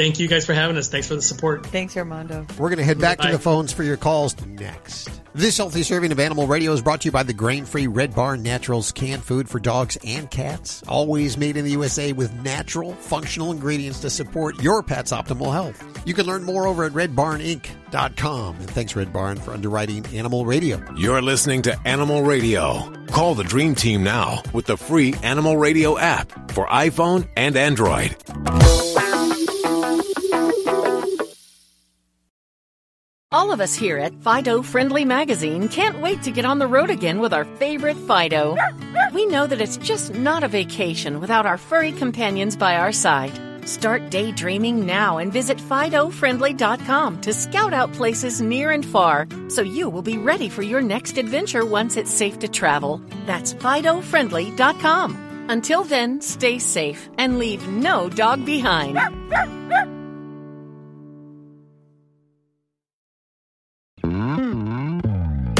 Thank you guys for having us. Thanks for the support. Thanks, Armando. We're going to head back Bye. to the phones for your calls next. This healthy serving of Animal Radio is brought to you by the grain-free Red Barn Naturals canned food for dogs and cats. Always made in the USA with natural, functional ingredients to support your pet's optimal health. You can learn more over at redbarninc.com. And thanks, Red Barn, for underwriting Animal Radio. You're listening to Animal Radio. Call the Dream Team now with the free Animal Radio app for iPhone and Android. All of us here at Fido Friendly Magazine can't wait to get on the road again with our favorite Fido. We know that it's just not a vacation without our furry companions by our side. Start daydreaming now and visit FidoFriendly.com to scout out places near and far so you will be ready for your next adventure once it's safe to travel. That's FidoFriendly.com. Until then, stay safe and leave no dog behind.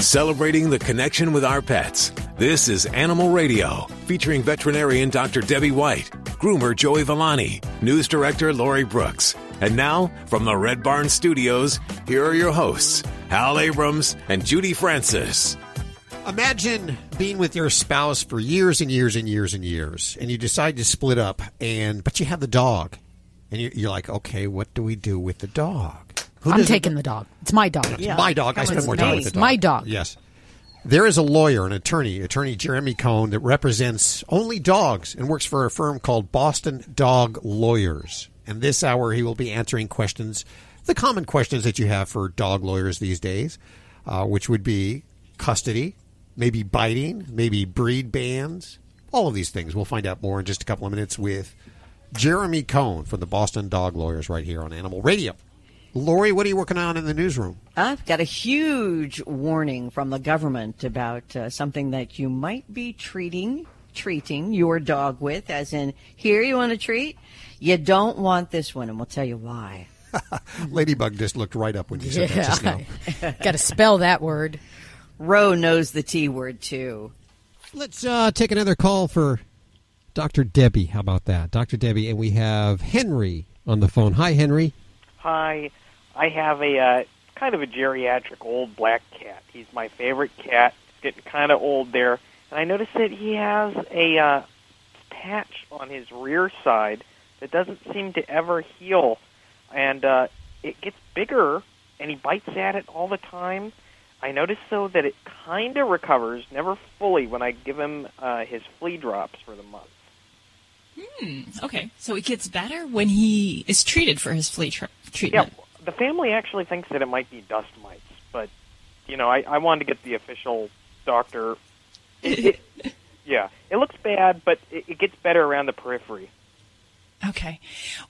Celebrating the connection with our pets. This is Animal Radio, featuring veterinarian Dr. Debbie White, groomer Joey Villani, news director Lori Brooks. And now, from the Red Barn Studios, here are your hosts, Hal Abrams and Judy Francis. Imagine being with your spouse for years and years and years and years, and you decide to split up, and but you have the dog, and you're, you're like, okay, what do we do with the dog? Who I'm does it- taking the dog. It's my dog. It's my dog. I spend more time with the dog. my dog. Yes. There is a lawyer, an attorney, attorney Jeremy Cohen, that represents only dogs and works for a firm called Boston Dog Lawyers. And this hour, he will be answering questions, the common questions that you have for dog lawyers these days, uh, which would be custody, maybe biting, maybe breed bans, all of these things. We'll find out more in just a couple of minutes with Jeremy Cohen from the Boston Dog Lawyers right here on Animal Radio. Lori, what are you working on in the newsroom? I've got a huge warning from the government about uh, something that you might be treating treating your dog with, as in here you want to treat, you don't want this one, and we'll tell you why. Ladybug just looked right up when you said that just now. Got to spell that word. Roe knows the T word too. Let's uh, take another call for Dr. Debbie. How about that? Dr. Debbie, and we have Henry on the phone. Hi, Henry. Hi, I have a uh, kind of a geriatric old black cat. He's my favorite cat. Getting kind of old there, and I noticed that he has a uh, patch on his rear side that doesn't seem to ever heal, and uh, it gets bigger, and he bites at it all the time. I noticed though that it kind of recovers, never fully, when I give him uh, his flea drops for the month. Hmm, okay, so it gets better when he is treated for his flea tr- treatment. Yeah, the family actually thinks that it might be dust mites, but you know, I, I wanted to get the official doctor. It, it, yeah, it looks bad, but it, it gets better around the periphery. Okay.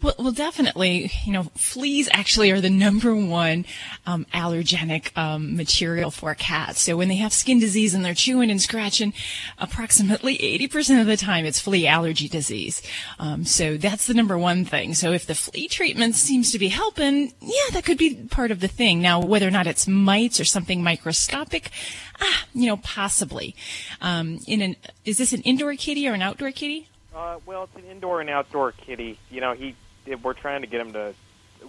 Well, well, definitely, you know, fleas actually are the number one um, allergenic um, material for cats. So when they have skin disease and they're chewing and scratching, approximately 80% of the time it's flea allergy disease. Um, so that's the number one thing. So if the flea treatment seems to be helping, yeah, that could be part of the thing. Now, whether or not it's mites or something microscopic, ah, you know, possibly. Um, in an, is this an indoor kitty or an outdoor kitty? Uh, well, it's an indoor and outdoor kitty. You know, he we're trying to get him to.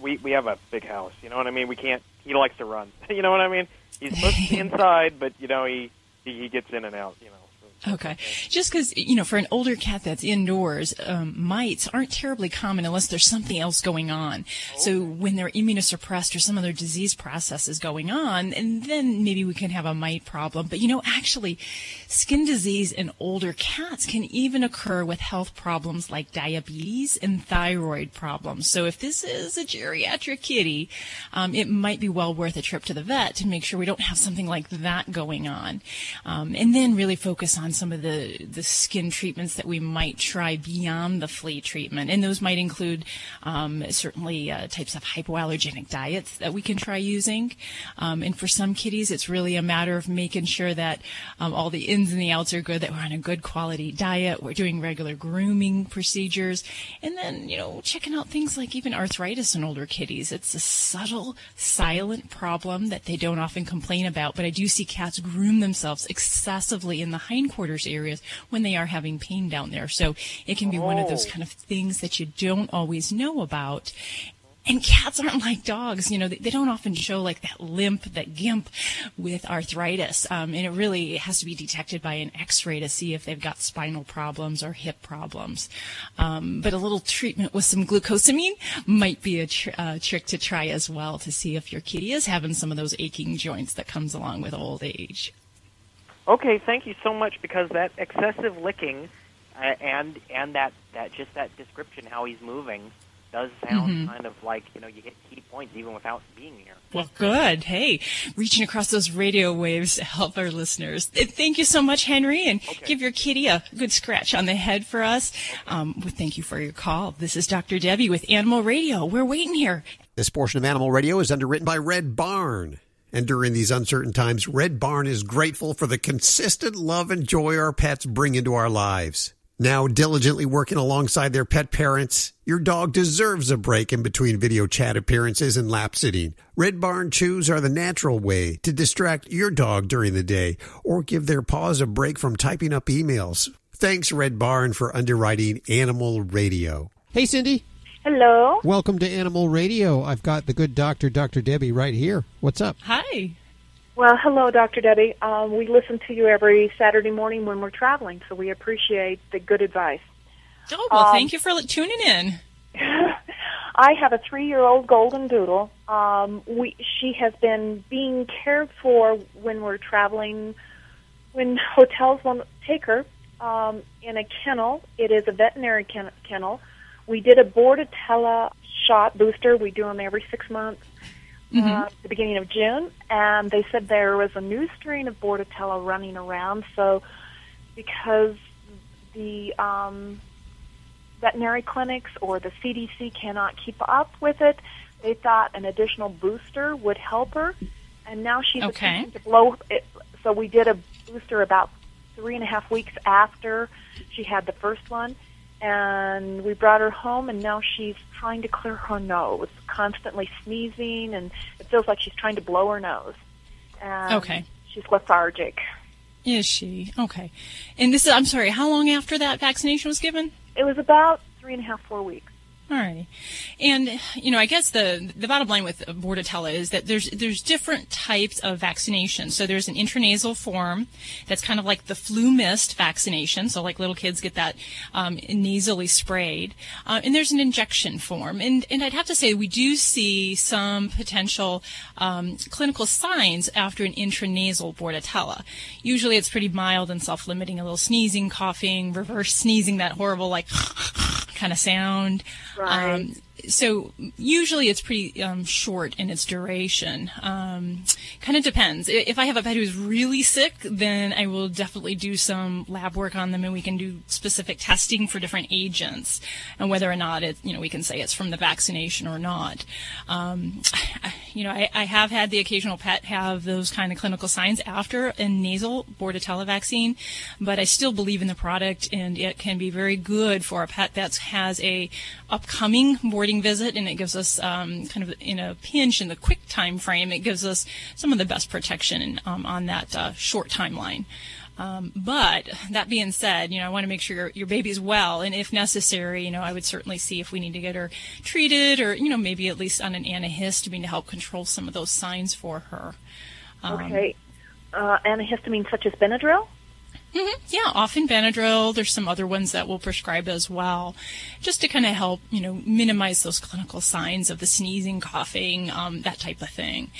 We we have a big house. You know what I mean? We can't. He likes to run. you know what I mean? He's supposed to be inside, but you know he he, he gets in and out. You know. Okay. Just because, you know, for an older cat that's indoors, um, mites aren't terribly common unless there's something else going on. So when they're immunosuppressed or some other disease process is going on, and then maybe we can have a mite problem. But, you know, actually, skin disease in older cats can even occur with health problems like diabetes and thyroid problems. So if this is a geriatric kitty, um, it might be well worth a trip to the vet to make sure we don't have something like that going on. Um, and then really focus on some of the, the skin treatments that we might try beyond the flea treatment. And those might include um, certainly uh, types of hypoallergenic diets that we can try using. Um, and for some kitties, it's really a matter of making sure that um, all the ins and the outs are good, that we're on a good quality diet, we're doing regular grooming procedures, and then, you know, checking out things like even arthritis in older kitties. It's a subtle, silent problem that they don't often complain about, but I do see cats groom themselves excessively in the hindquarters areas when they are having pain down there. So it can be one of those Oh. kind of things that you don't always know about. And cats aren't like dogs, you know, they, they don't often show like that limp, that gimp with arthritis. Um, and it really has to be detected by an x-ray to see if they've got spinal problems or hip problems. Um, but a little treatment with some glucosamine might be a tr- uh, trick to try as well to see if your kitty is having some of those aching joints that comes along with old age. Okay, thank you so much because that excessive licking uh, and and that that just that description how he's moving does sound Mhm. kind of like you know you get key points even without being here. Well, good. Hey, reaching across those radio waves to help our listeners. Thank you so much, Henry, and give your kitty a good scratch on the head for us. Um, well, thank you for your call. This is Dr. Debbie with Animal Radio. We're waiting here. This portion of Animal Radio is underwritten by Red Barn. And during these uncertain times, Red Barn is grateful for the consistent love and joy our pets bring into our lives. Now diligently working alongside their pet parents, your dog deserves a break in between video chat appearances and lap sitting. Red Barn Chews are the natural way to distract your dog during the day or give their paws a break from typing up emails. Thanks, Red Barn, for underwriting Animal Radio. Hey, Cindy. Hello. Welcome to Animal Radio. I've got the good doctor, Dr. Debbie, right here. What's up? Hi. Well, hello, Dr. Debbie. Um, we listen to you every Saturday morning when we're traveling, so we appreciate the good advice. Oh, well, Um, thank you for tuning in. I have a three-year-old golden doodle. Um, we she has been being cared for when we're traveling, when hotels won't take her um, in a kennel. It is a veterinary ken- kennel. We did a Bordetella shot booster. We do them every six months. uh, at the beginning of June, and they said there was a new strain of Bordetella running around. So, because the um, veterinary clinics or the CDC cannot keep up with it, they thought an additional booster would help her. And now she's Okay. to blow. It, so we did a booster about three and a half weeks after she had the first one, and we brought her home, and now she's trying to clear her nose, constantly sneezing, and it feels like she's trying to blow her nose. And Okay. She's lethargic. Is she? Okay. And this is, I'm sorry, how long after that vaccination was given? It was about three and a half, four weeks. Alrighty. And, you know, I guess the, the bottom line with Bordetella is that there's, there's different types of vaccination. So there's an intranasal form that's kind of like the flu mist vaccination. So like little kids get that, um, nasally sprayed. Uh, and there's an injection form. And, and I'd have to say we do see some potential, um, clinical signs after an intranasal Bordetella. Usually it's pretty mild and self-limiting, a little sneezing, coughing, reverse sneezing, that horrible like kind of sound. Right. Um, so usually it's pretty um, short in its duration. Um, kind of depends. If I have a pet who's really sick, then I will definitely do some lab work on them, and we can do specific testing for different agents, and whether or not it, you know, we can say it's from the vaccination or not. Um, you know, I, I have had the occasional pet have those kind of clinical signs after a nasal Bordetella vaccine, but I still believe in the product, and it can be very good for a pet that has a upcoming visit, and it gives us um, kind of in a pinch in the quick time frame, it gives us some of the best protection um, on that uh, short timeline. Um, but that being said, you know, I want to make sure your, your baby's well, and if necessary, you know, I would certainly see if we need to get her treated, or you know, maybe at least on an antihistamine to help control some of those signs for her. Um, Okay. Uh, antihistamine such as Benadryl? Mhm. Yeah, often Benadryl. There's some other ones that we'll prescribe as well, just to kind of help, you know, minimize those clinical signs of the sneezing, coughing, um, that type of thing.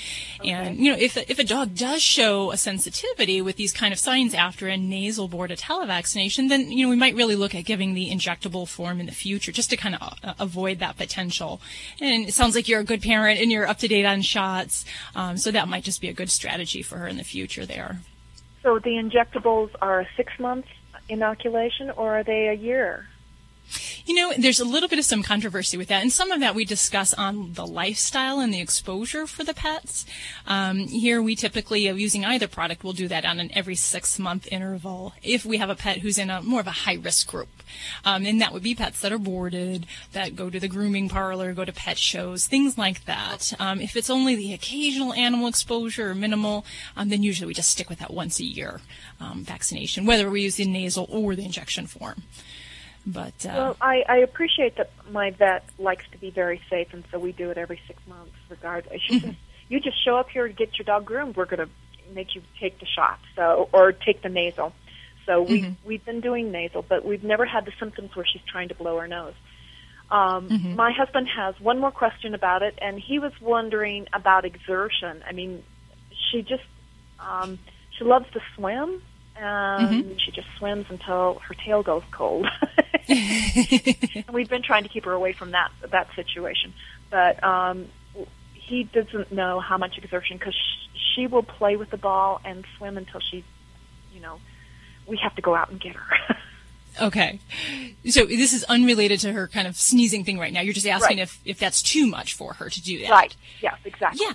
And you know, if a, if a dog does show a sensitivity with these kind of signs after a nasal Bordetella vaccination, then you know we might really look at giving the injectable form in the future, just to kind of uh, avoid that potential. And it sounds like you're a good parent and you're up to date on shots, um, so that might just be a good strategy for her in the future there. So the injectables are a six month inoculation or are they a year? You know, there's a little bit of some controversy with that, and some of that we discuss on the lifestyle and the exposure for the pets. Um, here, we typically, uh, using either product, we'll do that on an every six month interval if we have a pet who's in a more of a high risk group. Um, and that would be pets that are boarded, that go to the grooming parlor, go to pet shows, things like that. Um, if it's only the occasional animal exposure or minimal, um, then usually we just stick with that once a year um, vaccination, whether we use the nasal or the injection form. But uh, Well, I, I appreciate that my vet likes to be very safe, and so we do it every six months. Regardless, you just you just show up here and get your dog groomed. We're going to make you take the shot, so or take the nasal. So we Mhm. we've been doing nasal, but we've never had the symptoms where she's trying to blow her nose. Um, Mhm. My husband has one more question about it, and he was wondering about exertion. I mean, she just um, she loves to swim, and she just swims until her tail goes cold. and we've been trying to keep her away from that that situation, but um, he doesn't know how much exertion because she will play with the ball and swim until she, you know, we have to go out and get her. Okay. So this is unrelated to her kind of sneezing thing right now. You're just asking Right. if, if that's too much for her to do that. right? Yes, exactly. Yeah.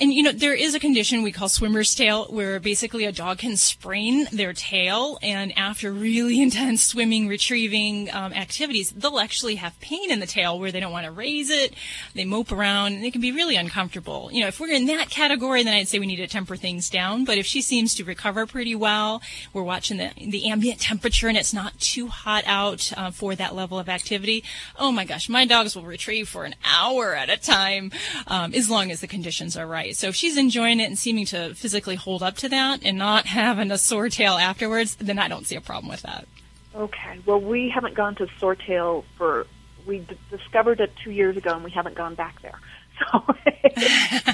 And you know, there is a condition we call swimmer's tail where basically a dog can sprain their tail and after really intense swimming, retrieving um, activities, they'll actually have pain in the tail where they don't want to raise it. They mope around and it can be really uncomfortable. You know, if we're in that category, then I'd say we need to temper things down. But if she seems to recover pretty well, we're watching the, the ambient temperature and it's not too hot out uh, for that level of activity. Oh my gosh, my dogs will retrieve for an hour at a time um, as long as the conditions are right. So if she's enjoying it and seeming to physically hold up to that and not having a sore tail afterwards, then I don't see a problem with that. Okay. Well, we haven't gone to sore tail for we d- discovered it two years ago, and we haven't gone back there. So,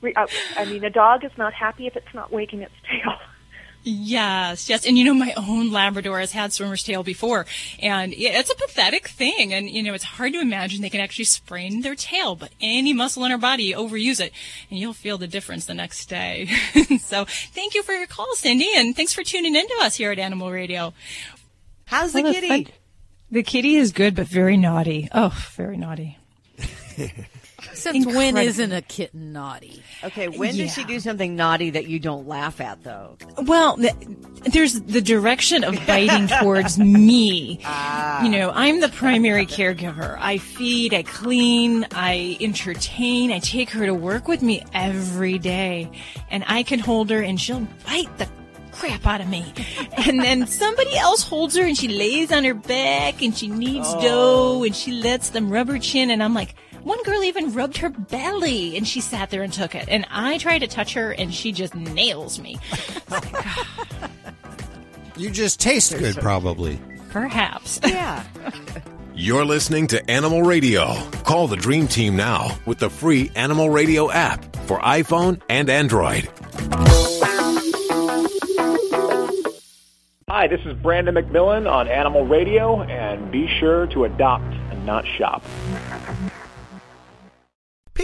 we, uh, I mean, a dog is not happy if it's not wagging its tail. Yes, yes. And you know, my own Labrador has had swimmer's tail before, and it's a pathetic thing. And you know, it's hard to imagine they can actually sprain their tail, but any muscle in our body, overuse it, and you'll feel the difference the next day. so thank you for your call, Cindy, and thanks for tuning in to us here at Animal Radio. How's the Well, kitty? fun- The kitty is good, but very naughty. Oh, very naughty. Since when Incredible. isn't a kitten naughty? Okay, when does she do something naughty that you don't laugh at, though? Well, th- there's the direction of biting towards me. Ah. You know, I'm the primary caregiver. I feed, I clean, I entertain, I take her to work with me every day. And I can hold her and she'll bite the crap out of me. And then somebody else holds her and she lays on her back and she kneads Oh. dough and she lets them rub her chin. And I'm like, one girl even rubbed her belly and she sat there and took it. And I try to touch her and she just nails me. Oh you just taste good, probably. Perhaps. Yeah. You're listening to Animal Radio. Call the Dream Team now with the free Animal Radio app for iPhone and Android. Hi, this is Brandon McMillan on Animal Radio, and be sure to adopt and not shop.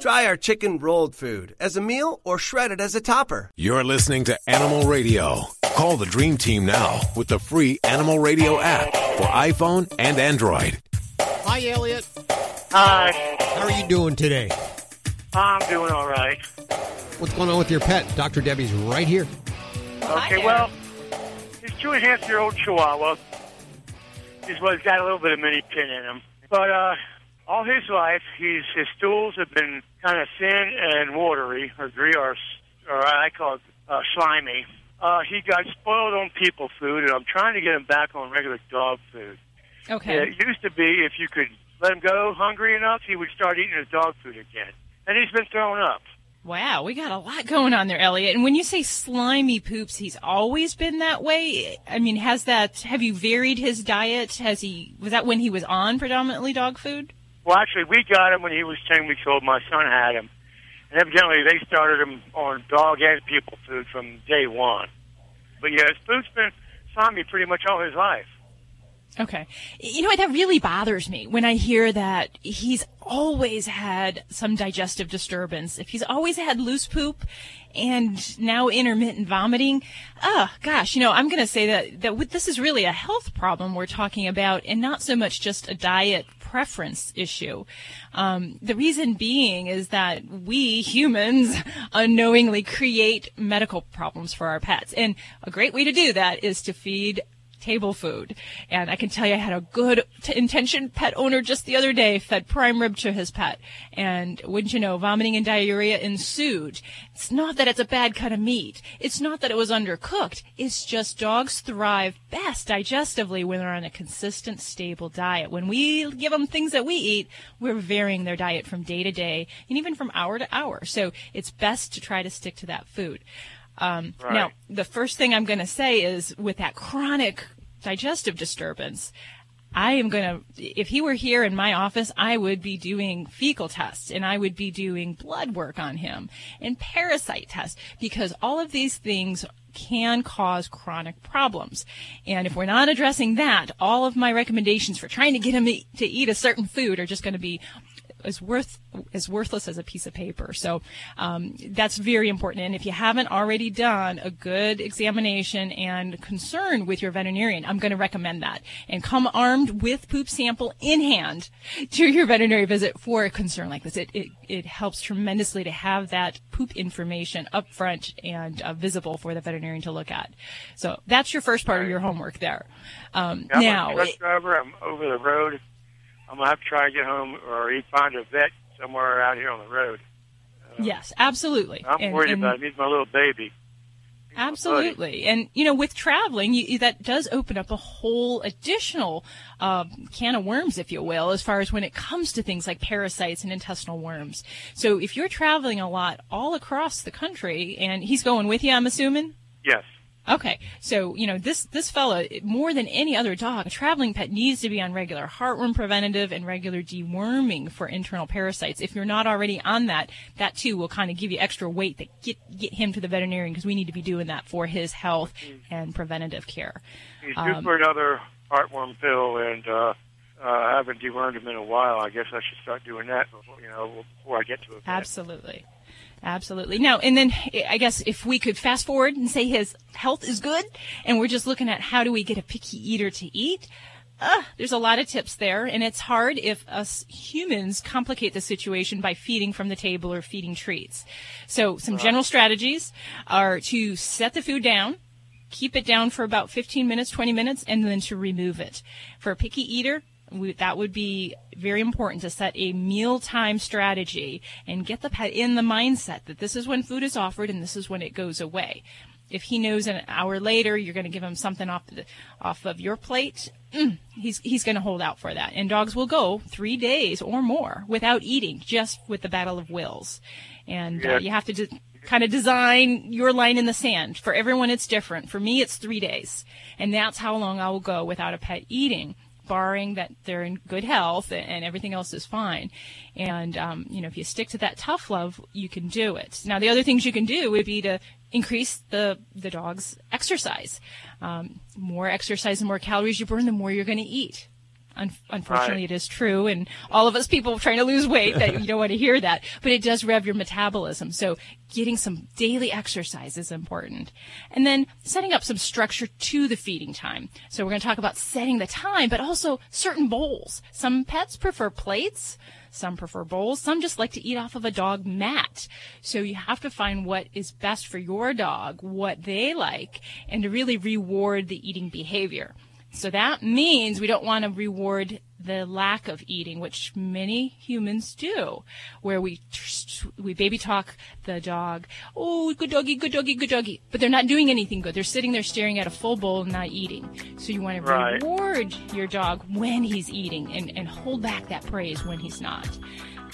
Try our chicken rolled food as a meal or shred it as a topper. You're listening to Animal Radio. Call the Dream Team now with the free Animal Radio app for iPhone and Android. Hi, Elliot. Hi. How are you doing today? I'm doing all right. What's going on with your pet? Dr. Debbie's right here. Okay, well, his two and a half year old Chihuahua is what's got a little bit of mini pin in him. But uh, all his life, he's his stools have been kind of thin and watery, or gre- or, or I call it uh, slimy. Uh, he got spoiled on people food, and I'm trying to get him back on regular dog food. Okay. It used to be if you could let him go hungry enough, he would start eating his dog food again. And he's been throwing up. Wow, we got a lot going on there, Elliot. And when you say slimy poops, he's always been that way. I mean, has that? Have you varied his diet? Has he? Was that when he was on predominantly dog food? Well, actually, we got him when he was 10 weeks old. My son had him. And evidently, they started him on dog and people food from day one. But yeah, his food's been slimy pretty much all his life. Okay. You know what? That really bothers me when I hear that he's always had some digestive disturbance. If he's always had loose poop and now intermittent vomiting, oh gosh, you know, I'm going to say that, that this is really a health problem we're talking about and not so much just a diet preference issue. Um, the reason being is that we humans unknowingly create medical problems for our pets. And a great way to do that is to feed table food. And I can tell you, I had a good t- intentioned pet owner just the other day fed prime rib to his pet. And wouldn't you know, vomiting and diarrhea ensued. It's not that it's a bad cut of meat. It's not that it was undercooked. It's just dogs thrive best digestively when they're on a consistent, stable diet. When we give them things that we eat, we're varying their diet from day to day and even from hour to hour. So it's best to try to stick to that food. Um, Right. Now, the first thing I'm going to say is with that chronic digestive disturbance, I am going to, if he were here in my office, I would be doing fecal tests and I would be doing blood work on him and parasite tests because all of these things can cause chronic problems. And if we're not addressing that, all of my recommendations for trying to get him to eat a certain food are just going to be as worth as worthless as a piece of paper. So um, that's very important. And if you haven't already done a good examination and concern with your veterinarian, I'm going to recommend that. And come armed with poop sample in hand to your veterinary visit for a concern like this. It it, it helps tremendously to have that poop information up front and uh, visible for the veterinarian to look at. So that's your first part of your homework there. Um, Yeah, I'm now. a truck driver. I'm over the road. I'm gonna have to try to get home or find a vet somewhere out here on the road. Yes, absolutely. I'm And- worried and- about. It. He's my little baby. Absolutely. And, you know, with traveling, you, that does open up a whole additional um, can of worms, if you will, as far as when it comes to things like parasites and intestinal worms. So if you're traveling a lot all across the country, and he's going with you, I'm assuming? Yes. Okay, so you know this this fella more than any other dog, a traveling pet needs to be on regular heartworm preventative and regular deworming for internal parasites. If you're not already on that, that too will kind of give you extra weight that get get him to the veterinarian because we need to be doing that for his health and preventative care. He's due Um, for another heartworm pill, and uh, uh, I haven't dewormed him in a while. I guess I should start doing that before you know before I get to it. Absolutely. Absolutely. Now, and then I guess if we could fast forward and say his health is good and we're just looking at how do we get a picky eater to eat, uh, there's a lot of tips there, and it's hard if us humans complicate the situation by feeding from the table or feeding treats. So, some general strategies are to set the food down, keep it down for about 15 minutes, 20 minutes, and then to remove it. For a picky eater, we, that would be very important to set a mealtime strategy and get the pet in the mindset that this is when food is offered and this is when it goes away. If he knows an hour later you're going to give him something off the, off of your plate, mm, he's he's going to hold out for that. And dogs will go three days or more without eating, just with the battle of wills. And Yeah. uh, you have to de- kind of design your line in the sand. For everyone, it's different. For me, it's three days, and that's how long I will go without a pet eating barring that they're in good health and, everything else is fine. And, um, you know, if you stick to that tough love, you can do it. Now, the other things you can do would be to increase the, the dog's exercise. Um, more exercise and more calories you burn, the more you're going to eat. Un- unfortunately, Right. it is true, and all of us people trying to lose weight that you don't want to hear that, but it does rev your metabolism. So getting some daily exercise is important, and then setting up some structure to the feeding time. So we're going to talk about setting the time, but also certain bowls. Some pets prefer plates. Some prefer bowls. Some just like to eat off of a dog mat. So you have to find what is best for your dog, what they like, and to really reward the eating behavior. So that means we don't want to reward the lack of eating, which many humans do, where we we baby talk the dog, oh good doggy, good doggy, good doggy, but they're not doing anything good. They're sitting there staring at a full bowl and not eating. So you want to Right. reward your dog when he's eating and, and hold back that praise when he's not.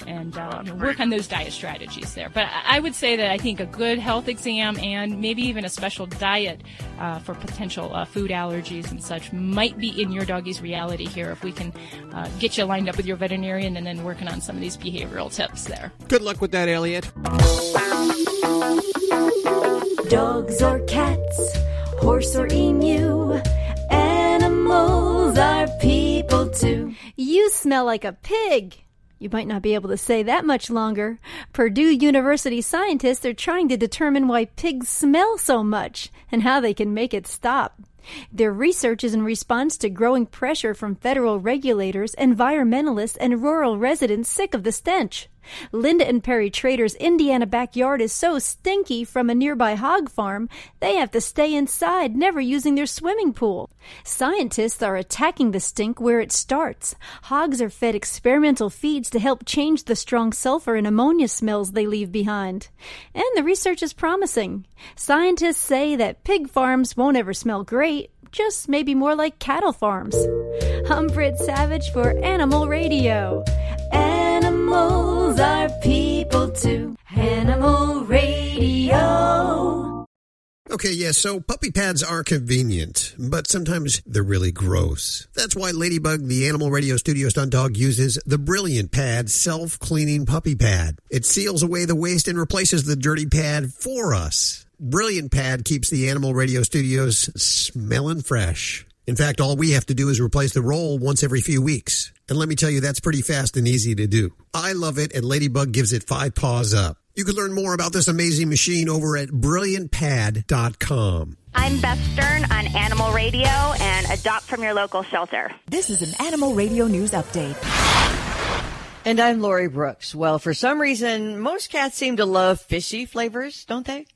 And uh, you know, work on those diet strategies there. But I I would say that I think a good health exam and maybe even a special diet uh, for potential uh, food allergies and such might be in your doggy's reality here if we can uh, get you lined up with your veterinarian and then working on some of these behavioral tips there. Good luck with that, Elliot. Dogs or cats, horse or emu, animals are people too. You smell like a pig. You might not be able to say that much longer. Purdue University scientists are trying to determine why pigs smell so much and how they can make it stop. Their research is in response to growing pressure from federal regulators, environmentalists, and rural residents sick of the stench. Linda and Perry Trader's Indiana backyard is so stinky from a nearby hog farm, they have to stay inside, never using their swimming pool. Scientists are attacking the stink where it starts. Hogs are fed experimental feeds to help change the strong sulfur and ammonia smells they leave behind. And the research is promising. Scientists say that pig farms won't ever smell great, just maybe more like cattle farms. I'm Britt Savage for Animal Radio. Animals are people too. Animal Radio. Okay, yeah, so puppy pads are convenient, but sometimes they're really gross. That's why Ladybug, the Animal Radio Studio stunt dog, uses the Brilliant Pad self cleaning puppy pad. It seals away the waste and replaces the dirty pad for us. Brilliant Pad keeps the Animal Radio Studios smelling fresh. In fact, all we have to do is replace the roll once every few weeks. And let me tell you, that's pretty fast and easy to do. I love it, and Ladybug gives it five paws up. You can learn more about this amazing machine over at brilliantpad.com. I'm Beth Stern on Animal Radio and adopt from your local shelter. This is an Animal Radio News Update. And I'm Lori Brooks. Well, for some reason, most cats seem to love fishy flavors, don't they?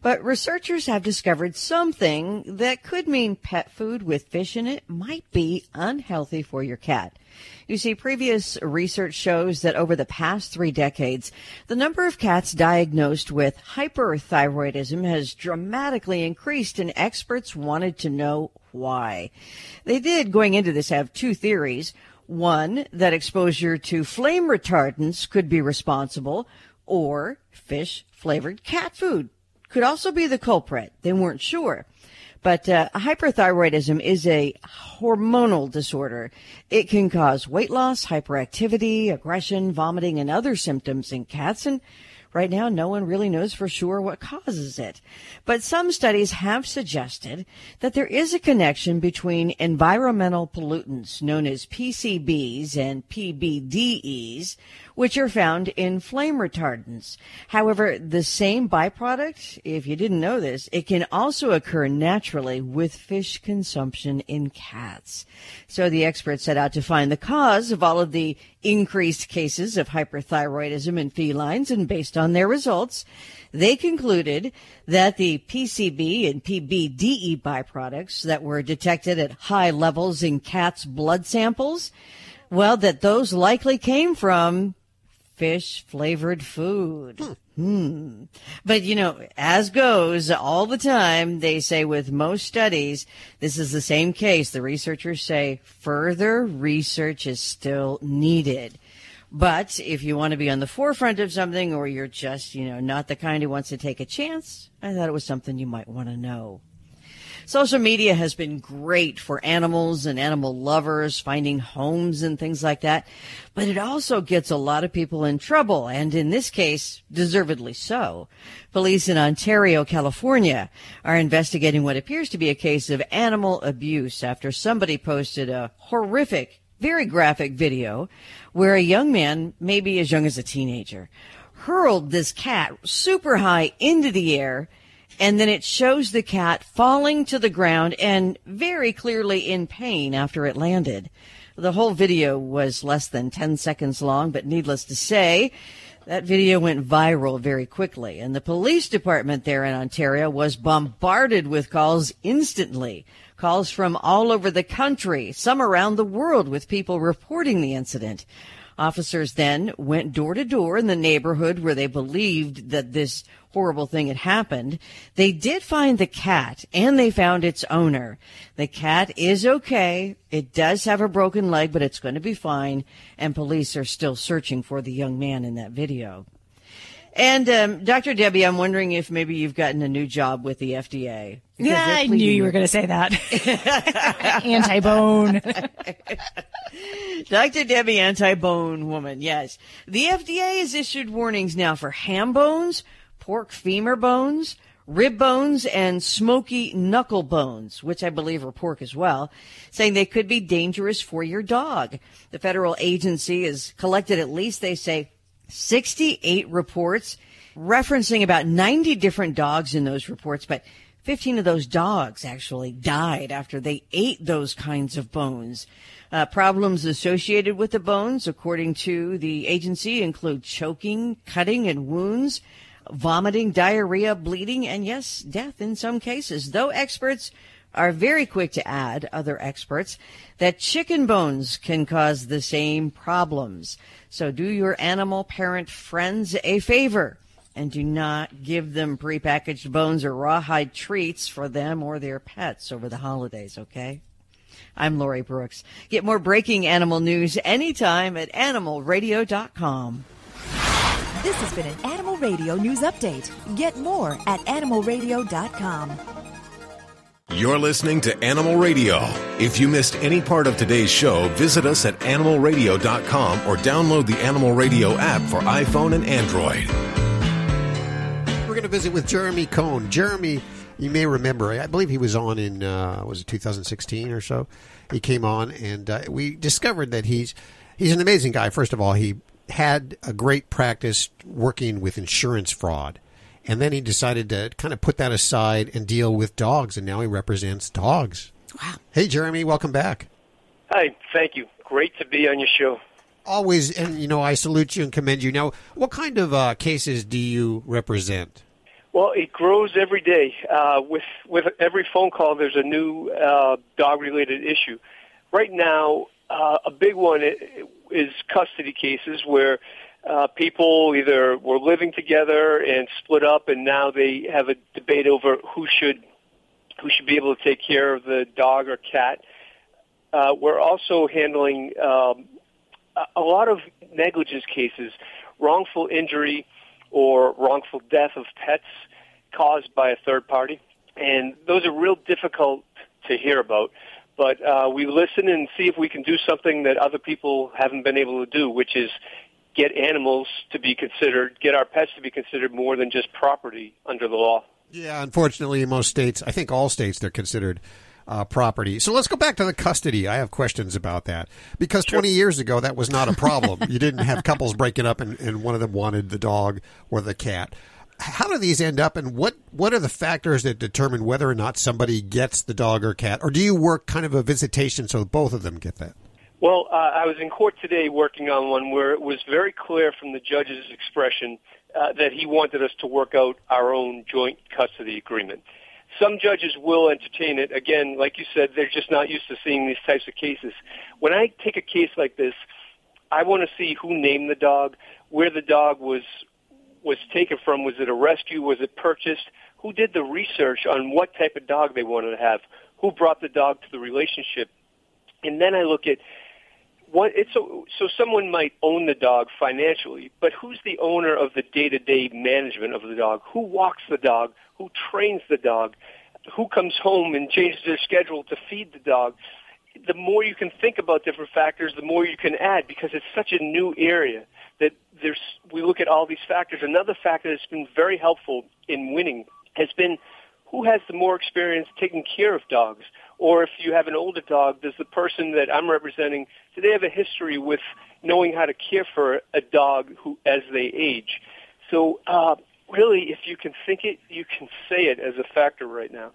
But researchers have discovered something that could mean pet food with fish in it might be unhealthy for your cat. You see, previous research shows that over the past three decades, the number of cats diagnosed with hyperthyroidism has dramatically increased and experts wanted to know why. They did, going into this, have two theories. One, that exposure to flame retardants could be responsible, or fish flavored cat food could also be the culprit. They weren't sure. But uh, hyperthyroidism is a hormonal disorder. It can cause weight loss, hyperactivity, aggression, vomiting, and other symptoms in cats. And Right now, no one really knows for sure what causes it. But some studies have suggested that there is a connection between environmental pollutants known as PCBs and PBDEs, which are found in flame retardants. However, the same byproduct, if you didn't know this, it can also occur naturally with fish consumption in cats. So the experts set out to find the cause of all of the increased cases of hyperthyroidism in felines, and based on their results, they concluded that the PCB and PBDE byproducts that were detected at high levels in cats' blood samples, well, that those likely came from fish flavored food. Hmm. But you know, as goes all the time, they say with most studies, this is the same case. The researchers say further research is still needed. But if you want to be on the forefront of something or you're just, you know, not the kind who wants to take a chance, I thought it was something you might want to know. Social media has been great for animals and animal lovers finding homes and things like that, but it also gets a lot of people in trouble, and in this case, deservedly so. Police in Ontario, California are investigating what appears to be a case of animal abuse after somebody posted a horrific, very graphic video where a young man, maybe as young as a teenager, hurled this cat super high into the air and then it shows the cat falling to the ground and very clearly in pain after it landed. The whole video was less than 10 seconds long, but needless to say, that video went viral very quickly, and the police department there in Ontario was bombarded with calls instantly. Calls from all over the country, some around the world, with people reporting the incident. Officers then went door to door in the neighborhood where they believed that this horrible thing had happened. They did find the cat and they found its owner. The cat is okay. It does have a broken leg, but it's going to be fine. And police are still searching for the young man in that video. And um, Dr. Debbie, I'm wondering if maybe you've gotten a new job with the FDA. Yeah, I knew you were going to say that. Anti-bone. Dr. Debbie, anti-bone woman. Yes, the FDA has issued warnings now for ham bones, pork femur bones, rib bones, and smoky knuckle bones, which I believe are pork as well, saying they could be dangerous for your dog. The federal agency has collected at least, they say, 68 reports referencing about 90 different dogs in those reports, but 15 of those dogs actually died after they ate those kinds of bones. Uh, problems associated with the bones, according to the agency, include choking, cutting, and wounds, vomiting, diarrhea, bleeding, and yes, death in some cases. Though experts are very quick to add, other experts, that chicken bones can cause the same problems. So do your animal parent friends a favor and do not give them prepackaged bones or rawhide treats for them or their pets over the holidays, okay? I'm Lori Brooks. Get more breaking animal news anytime at animalradio.com. This has been an Animal Radio News Update. Get more at animalradio.com. You're listening to Animal Radio. If you missed any part of today's show, visit us at animalradio.com or download the Animal Radio app for iPhone and Android. We're going to visit with Jeremy Cohen. Jeremy, you may remember, I believe he was on in, uh, was it 2016 or so? He came on and uh, we discovered that he's, he's an amazing guy. First of all, he had a great practice working with insurance fraud. And then he decided to kind of put that aside and deal with dogs, and now he represents dogs. Wow. Hey, Jeremy, welcome back. Hi, thank you. Great to be on your show. Always, and you know, I salute you and commend you. Now, what kind of uh, cases do you represent? Well, it grows every day. Uh, with with every phone call, there's a new uh, dog-related issue. Right now, uh, a big one is custody cases where uh, people either were living together and split up, and now they have a debate over who should who should be able to take care of the dog or cat. Uh, we're also handling um, a, a lot of negligence cases, wrongful injury or wrongful death of pets caused by a third party, and those are real difficult to hear about. But uh, we listen and see if we can do something that other people haven't been able to do, which is get animals to be considered, get our pets to be considered more than just property under the law. Yeah, unfortunately, in most states, I think all states, they're considered uh, property. So let's go back to the custody. I have questions about that because sure. 20 years ago, that was not a problem. you didn't have couples breaking up and, and one of them wanted the dog or the cat. How do these end up, and what, what are the factors that determine whether or not somebody gets the dog or cat? Or do you work kind of a visitation so both of them get that? Well, uh, I was in court today working on one where it was very clear from the judge's expression uh, that he wanted us to work out our own joint custody agreement. Some judges will entertain it. Again, like you said, they're just not used to seeing these types of cases. When I take a case like this, I want to see who named the dog, where the dog was was taken from. Was it a rescue? Was it purchased? Who did the research on what type of dog they wanted to have? Who brought the dog to the relationship? And then I look at what it's so, so someone might own the dog financially, but who's the owner of the day-to-day management of the dog? Who walks the dog? Who trains the dog? Who comes home and changes their schedule to feed the dog? The more you can think about different factors, the more you can add because it's such a new area that there's we look at all these factors. Another factor that's been very helpful in winning has been who has the more experience taking care of dogs? Or if you have an older dog, does the person that I'm representing, do they have a history with knowing how to care for a dog who, as they age? So, uh, really, if you can think it, you can say it as a factor right now.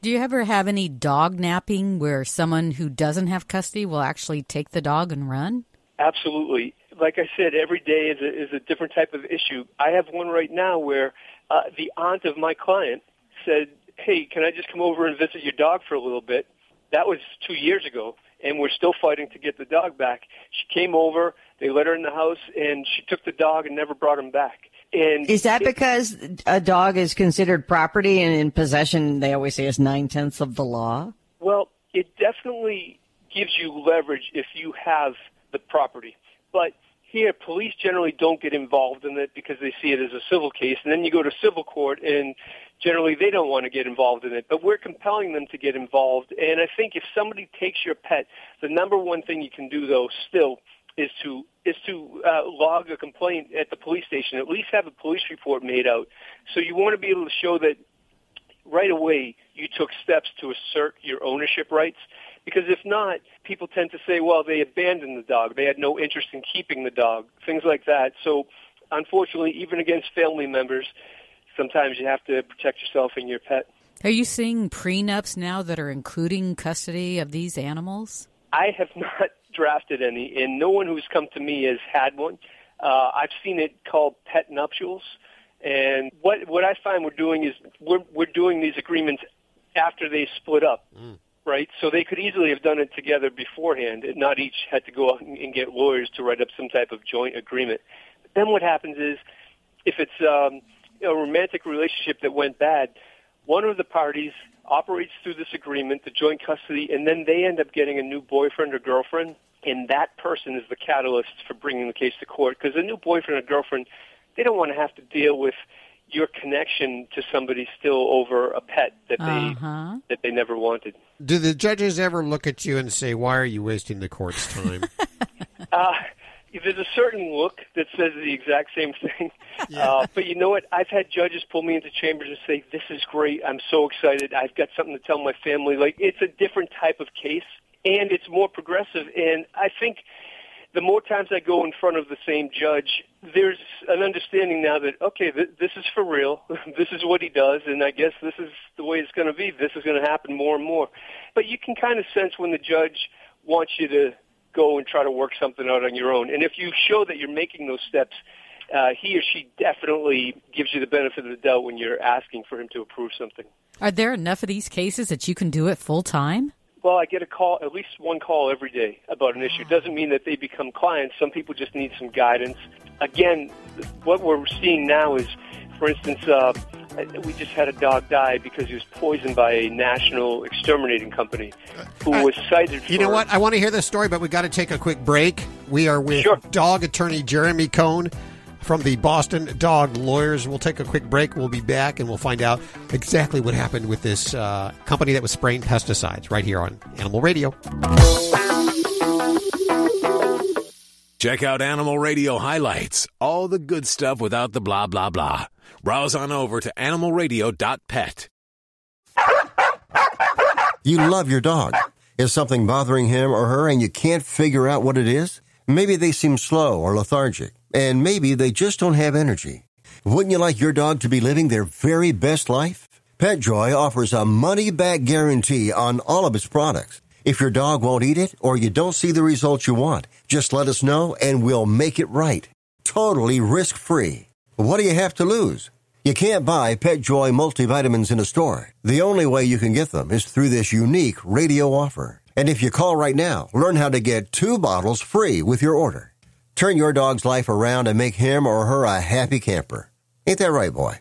Do you ever have any dog napping where someone who doesn't have custody will actually take the dog and run? Absolutely. Like I said, every day is a, is a different type of issue. I have one right now where uh, the aunt of my client said, "Hey, can I just come over and visit your dog for a little bit?" That was two years ago, and we're still fighting to get the dog back. She came over, they let her in the house, and she took the dog and never brought him back. And is that it, because a dog is considered property and in possession? They always say is nine tenths of the law. Well, it definitely gives you leverage if you have the property, but here, police generally don't get involved in it because they see it as a civil case, and then you go to civil court, and generally they don't want to get involved in it. But we're compelling them to get involved, and I think if somebody takes your pet, the number one thing you can do, though, still is to is to uh, log a complaint at the police station. At least have a police report made out. So you want to be able to show that right away you took steps to assert your ownership rights. Because if not, people tend to say, well, they abandoned the dog. They had no interest in keeping the dog, things like that. So unfortunately, even against family members, sometimes you have to protect yourself and your pet. Are you seeing prenups now that are including custody of these animals? I have not drafted any, and no one who's come to me has had one. Uh, I've seen it called pet nuptials, and what what I find we're doing is we're we're doing these agreements after they split up. Mm right? So they could easily have done it together beforehand and not each had to go out and get lawyers to write up some type of joint agreement. But then what happens is if it's um, a romantic relationship that went bad, one of the parties operates through this agreement, the joint custody, and then they end up getting a new boyfriend or girlfriend, and that person is the catalyst for bringing the case to court because a new boyfriend or girlfriend, they don't want to have to deal with your connection to somebody still over a pet that they Uh-huh. that they never wanted. Do the judges ever look at you and say, "Why are you wasting the court's time"? Uh, there's a certain look that says the exact same thing. Uh, but you know what? I've had judges pull me into chambers and say, "This is great. I'm so excited. I've got something to tell my family." Like it's a different type of case, and it's more progressive. And I think the more times I go in front of the same judge, there's an understanding now that okay, th- this is for real. this is what he does, and I guess this is the way it's going to be. This is going to happen more and more. But you can kind of sense when the judge wants you to go and try to work something out on your own. And if you show that you're making those steps, uh, he or she definitely gives you the benefit of the doubt when you're asking for him to approve something. Are there enough of these cases that you can do it full time? Well, I get a call, at least one call every day about an issue. Doesn't mean that they become clients. Some people just need some guidance. Again, what we're seeing now is, for instance, uh, we just had a dog die because he was poisoned by a national exterminating company who was cited for. You know what? I want to hear this story, but we've got to take a quick break. We are with dog attorney Jeremy Cohen from the Boston Dog Lawyers. We'll take a quick break. We'll be back and we'll find out exactly what happened with this uh, company that was spraying pesticides right here on Animal Radio. Check out Animal Radio highlights, all the good stuff without the blah blah blah. Browse on over to animalradio.pet. You love your dog. Is something bothering him or her and you can't figure out what it is? Maybe they seem slow or lethargic, and maybe they just don't have energy. Wouldn't you like your dog to be living their very best life? PetJoy offers a money back guarantee on all of its products. If your dog won't eat it or you don't see the results you want, just let us know and we'll make it right. Totally risk free. What do you have to lose? You can't buy PetJoy multivitamins in a store. The only way you can get them is through this unique radio offer. And if you call right now, learn how to get two bottles free with your order. Turn your dog's life around and make him or her a happy camper. Ain't that right, boy?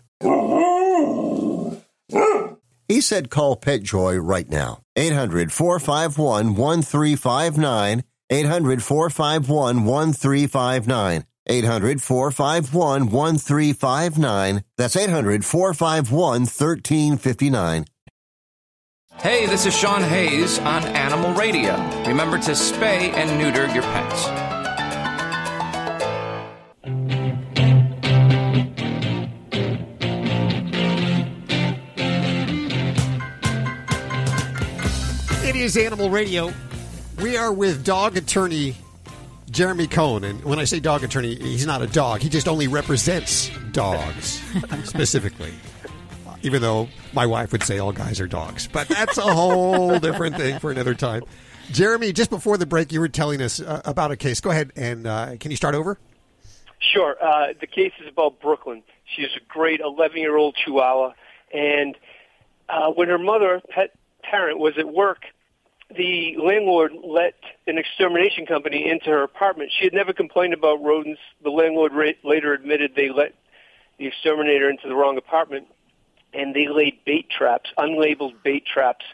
He said call PetJoy right now. 800 451 1359. 800 451 1359. 800 451 1359. That's 800 451 1359. Hey, this is Sean Hayes on Animal Radio. Remember to spay and neuter your pets. Is Animal Radio. We are with dog attorney Jeremy Cohen. And when I say dog attorney, he's not a dog. He just only represents dogs specifically. Even though my wife would say all guys are dogs. But that's a whole different thing for another time. Jeremy, just before the break, you were telling us uh, about a case. Go ahead and uh, can you start over? Sure. Uh, the case is about Brooklyn. She's a great 11 year old Chihuahua. And uh, when her mother, pet parent, was at work, the landlord let an extermination company into her apartment. She had never complained about rodents. The landlord ra- later admitted they let the exterminator into the wrong apartment, and they laid bait traps, unlabeled bait traps,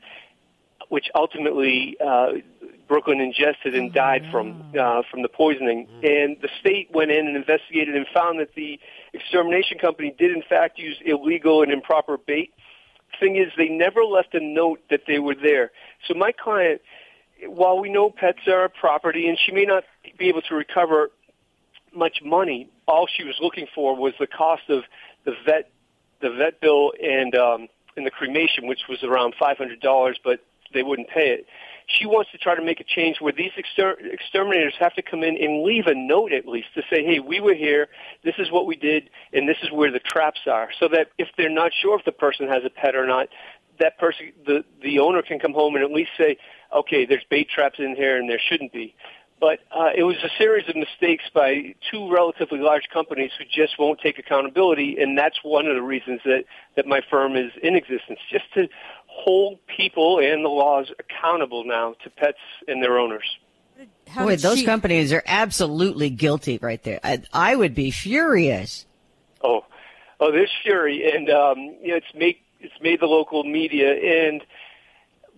which ultimately uh, Brooklyn ingested and died from uh, from the poisoning. And the state went in and investigated and found that the extermination company did in fact use illegal and improper bait. Thing is, they never left a note that they were there. So my client, while we know pets are a property and she may not be able to recover much money, all she was looking for was the cost of the vet, the vet bill and um, and the cremation, which was around five hundred dollars, but they wouldn't pay it. She wants to try to make a change where these exter- exterminators have to come in and leave a note at least to say, "Hey, we were here. This is what we did, and this is where the traps are." So that if they're not sure if the person has a pet or not, that person, the the owner, can come home and at least say, "Okay, there's bait traps in here, and there shouldn't be." But uh, it was a series of mistakes by two relatively large companies who just won't take accountability, and that's one of the reasons that that my firm is in existence, just to hold people and the laws accountable now to pets and their owners. Boy, those she- companies are absolutely guilty right there. I, I would be furious. Oh, oh, there's fury, and um, you know, it's made it's made the local media. And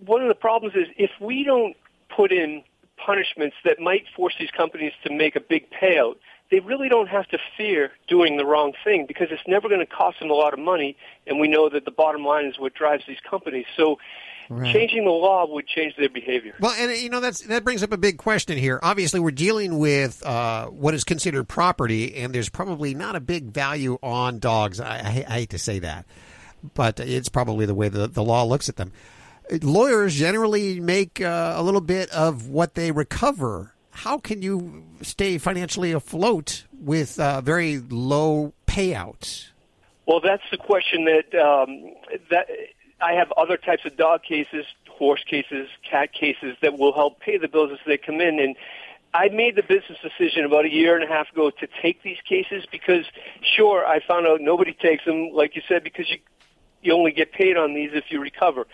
one of the problems is if we don't put in punishments that might force these companies to make a big payout, they really don't have to fear doing the wrong thing because it's never going to cost them a lot of money, and we know that the bottom line is what drives these companies. So. Right. Changing the law would change their behavior. Well, and you know that's that brings up a big question here. Obviously, we're dealing with uh, what is considered property, and there's probably not a big value on dogs. I, I, I hate to say that, but it's probably the way the, the law looks at them. Lawyers generally make uh, a little bit of what they recover. How can you stay financially afloat with uh, very low payouts? Well, that's the question that um, that I have other types of dog cases, horse cases, cat cases that will help pay the bills as they come in. And I made the business decision about a year and a half ago to take these cases because, sure, I found out nobody takes them, like you said, because you you only get paid on these if you recover.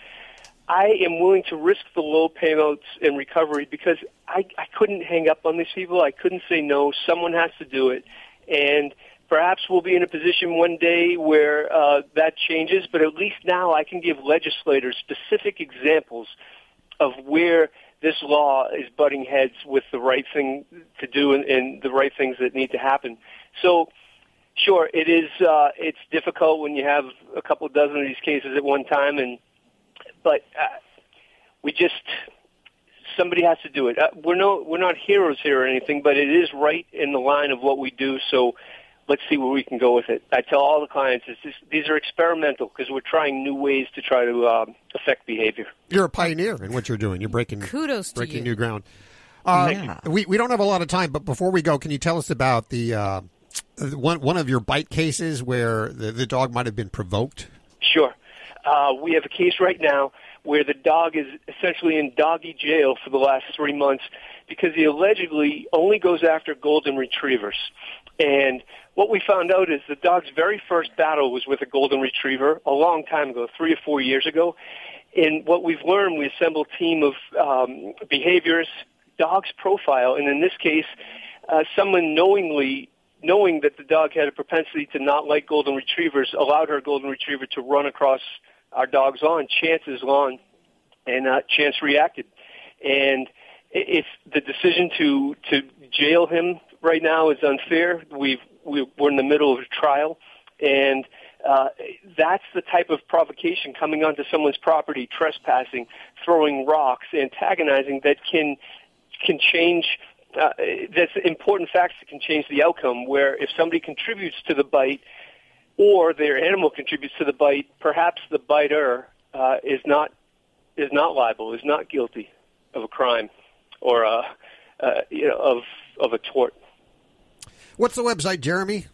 I am willing to risk the low payouts and recovery because I, I couldn't hang up on these people. I couldn't say no. Someone has to do it. And perhaps we'll be in a position one day where uh, that changes, but at least now I can give legislators specific examples of where this law is butting heads with the right thing to do and, and the right things that need to happen. So, sure, it is. Uh, it's difficult when you have a couple dozen of these cases at one time, and but uh, we just somebody has to do it. Uh, we're no we're not heroes here or anything, but it is right in the line of what we do. So let's see where we can go with it. I tell all the clients it's just, these are experimental because we're trying new ways to try to um, affect behavior. You're a pioneer in what you're doing. You're breaking Kudos to breaking you. new ground. Uh, Yeah. We we don't have a lot of time, but before we go, can you tell us about the uh, one one of your bite cases where the, the dog might have been provoked? Sure. Uh, we have a case right now where the dog is essentially in doggy jail for the last three months because he allegedly only goes after golden retrievers. And what we found out is the dog's very first battle was with a golden retriever a long time ago, three or four years ago. And what we've learned, we assembled a team of um, behaviors, dog's profile, and in this case, uh, someone knowingly knowing that the dog had a propensity to not like golden retrievers, allowed her golden retriever to run across our dog's lawn, Chance's lawn, and uh, Chance reacted. And i- if the decision to to jail him right now is unfair, we've we, we're in the middle of a trial, and uh, that's the type of provocation coming onto someone's property, trespassing, throwing rocks, antagonizing that can can change. Uh, that's important facts that can change the outcome. Where if somebody contributes to the bite, or their animal contributes to the bite, perhaps the biter uh, is not is not liable, is not guilty of a crime, or uh, uh, you know of of a tort. What's the website, Jeremy?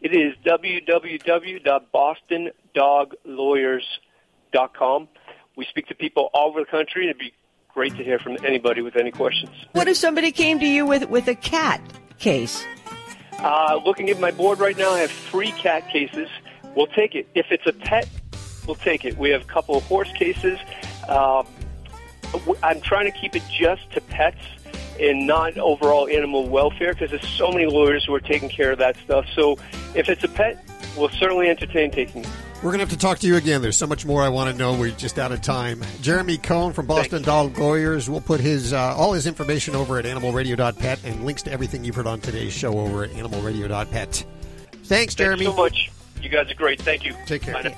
It is www.bostondoglawyers.com. We speak to people all over the country, and it'd be great to hear from anybody with any questions. What if somebody came to you with with a cat case? Uh, looking at my board right now, I have three cat cases. We'll take it. If it's a pet, we'll take it. We have a couple of horse cases. Um, I'm trying to keep it just to pets and not overall animal welfare because there's so many lawyers who are taking care of that stuff. So if it's a pet, we'll certainly entertain taking it. We're going to have to talk to you again. There's so much more I want to know. We're just out of time. Jeremy Cohen from Boston Dog Lawyers. We'll put his uh, all his information over at animalradio.pet and links to everything you've heard on today's show over at animalradio.pet. Thanks, Jeremy. Thank you so much. You guys are great. Thank you. Take care. Bye.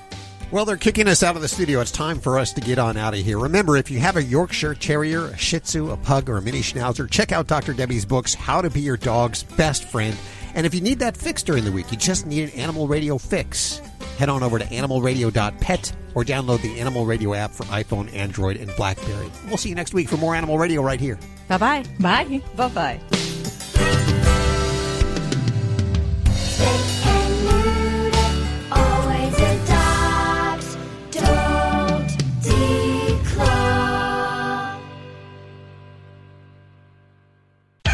Well, they're kicking us out of the studio. It's time for us to get on out of here. Remember, if you have a Yorkshire Terrier, a Shih Tzu, a Pug, or a Mini Schnauzer, check out Dr. Debbie's books, How to Be Your Dog's Best Friend. And if you need that fix during the week, you just need an Animal Radio fix. Head on over to animalradio.pet or download the Animal Radio app for iPhone, Android, and Blackberry. We'll see you next week for more Animal Radio right here. Bye-bye. Bye bye. Bye.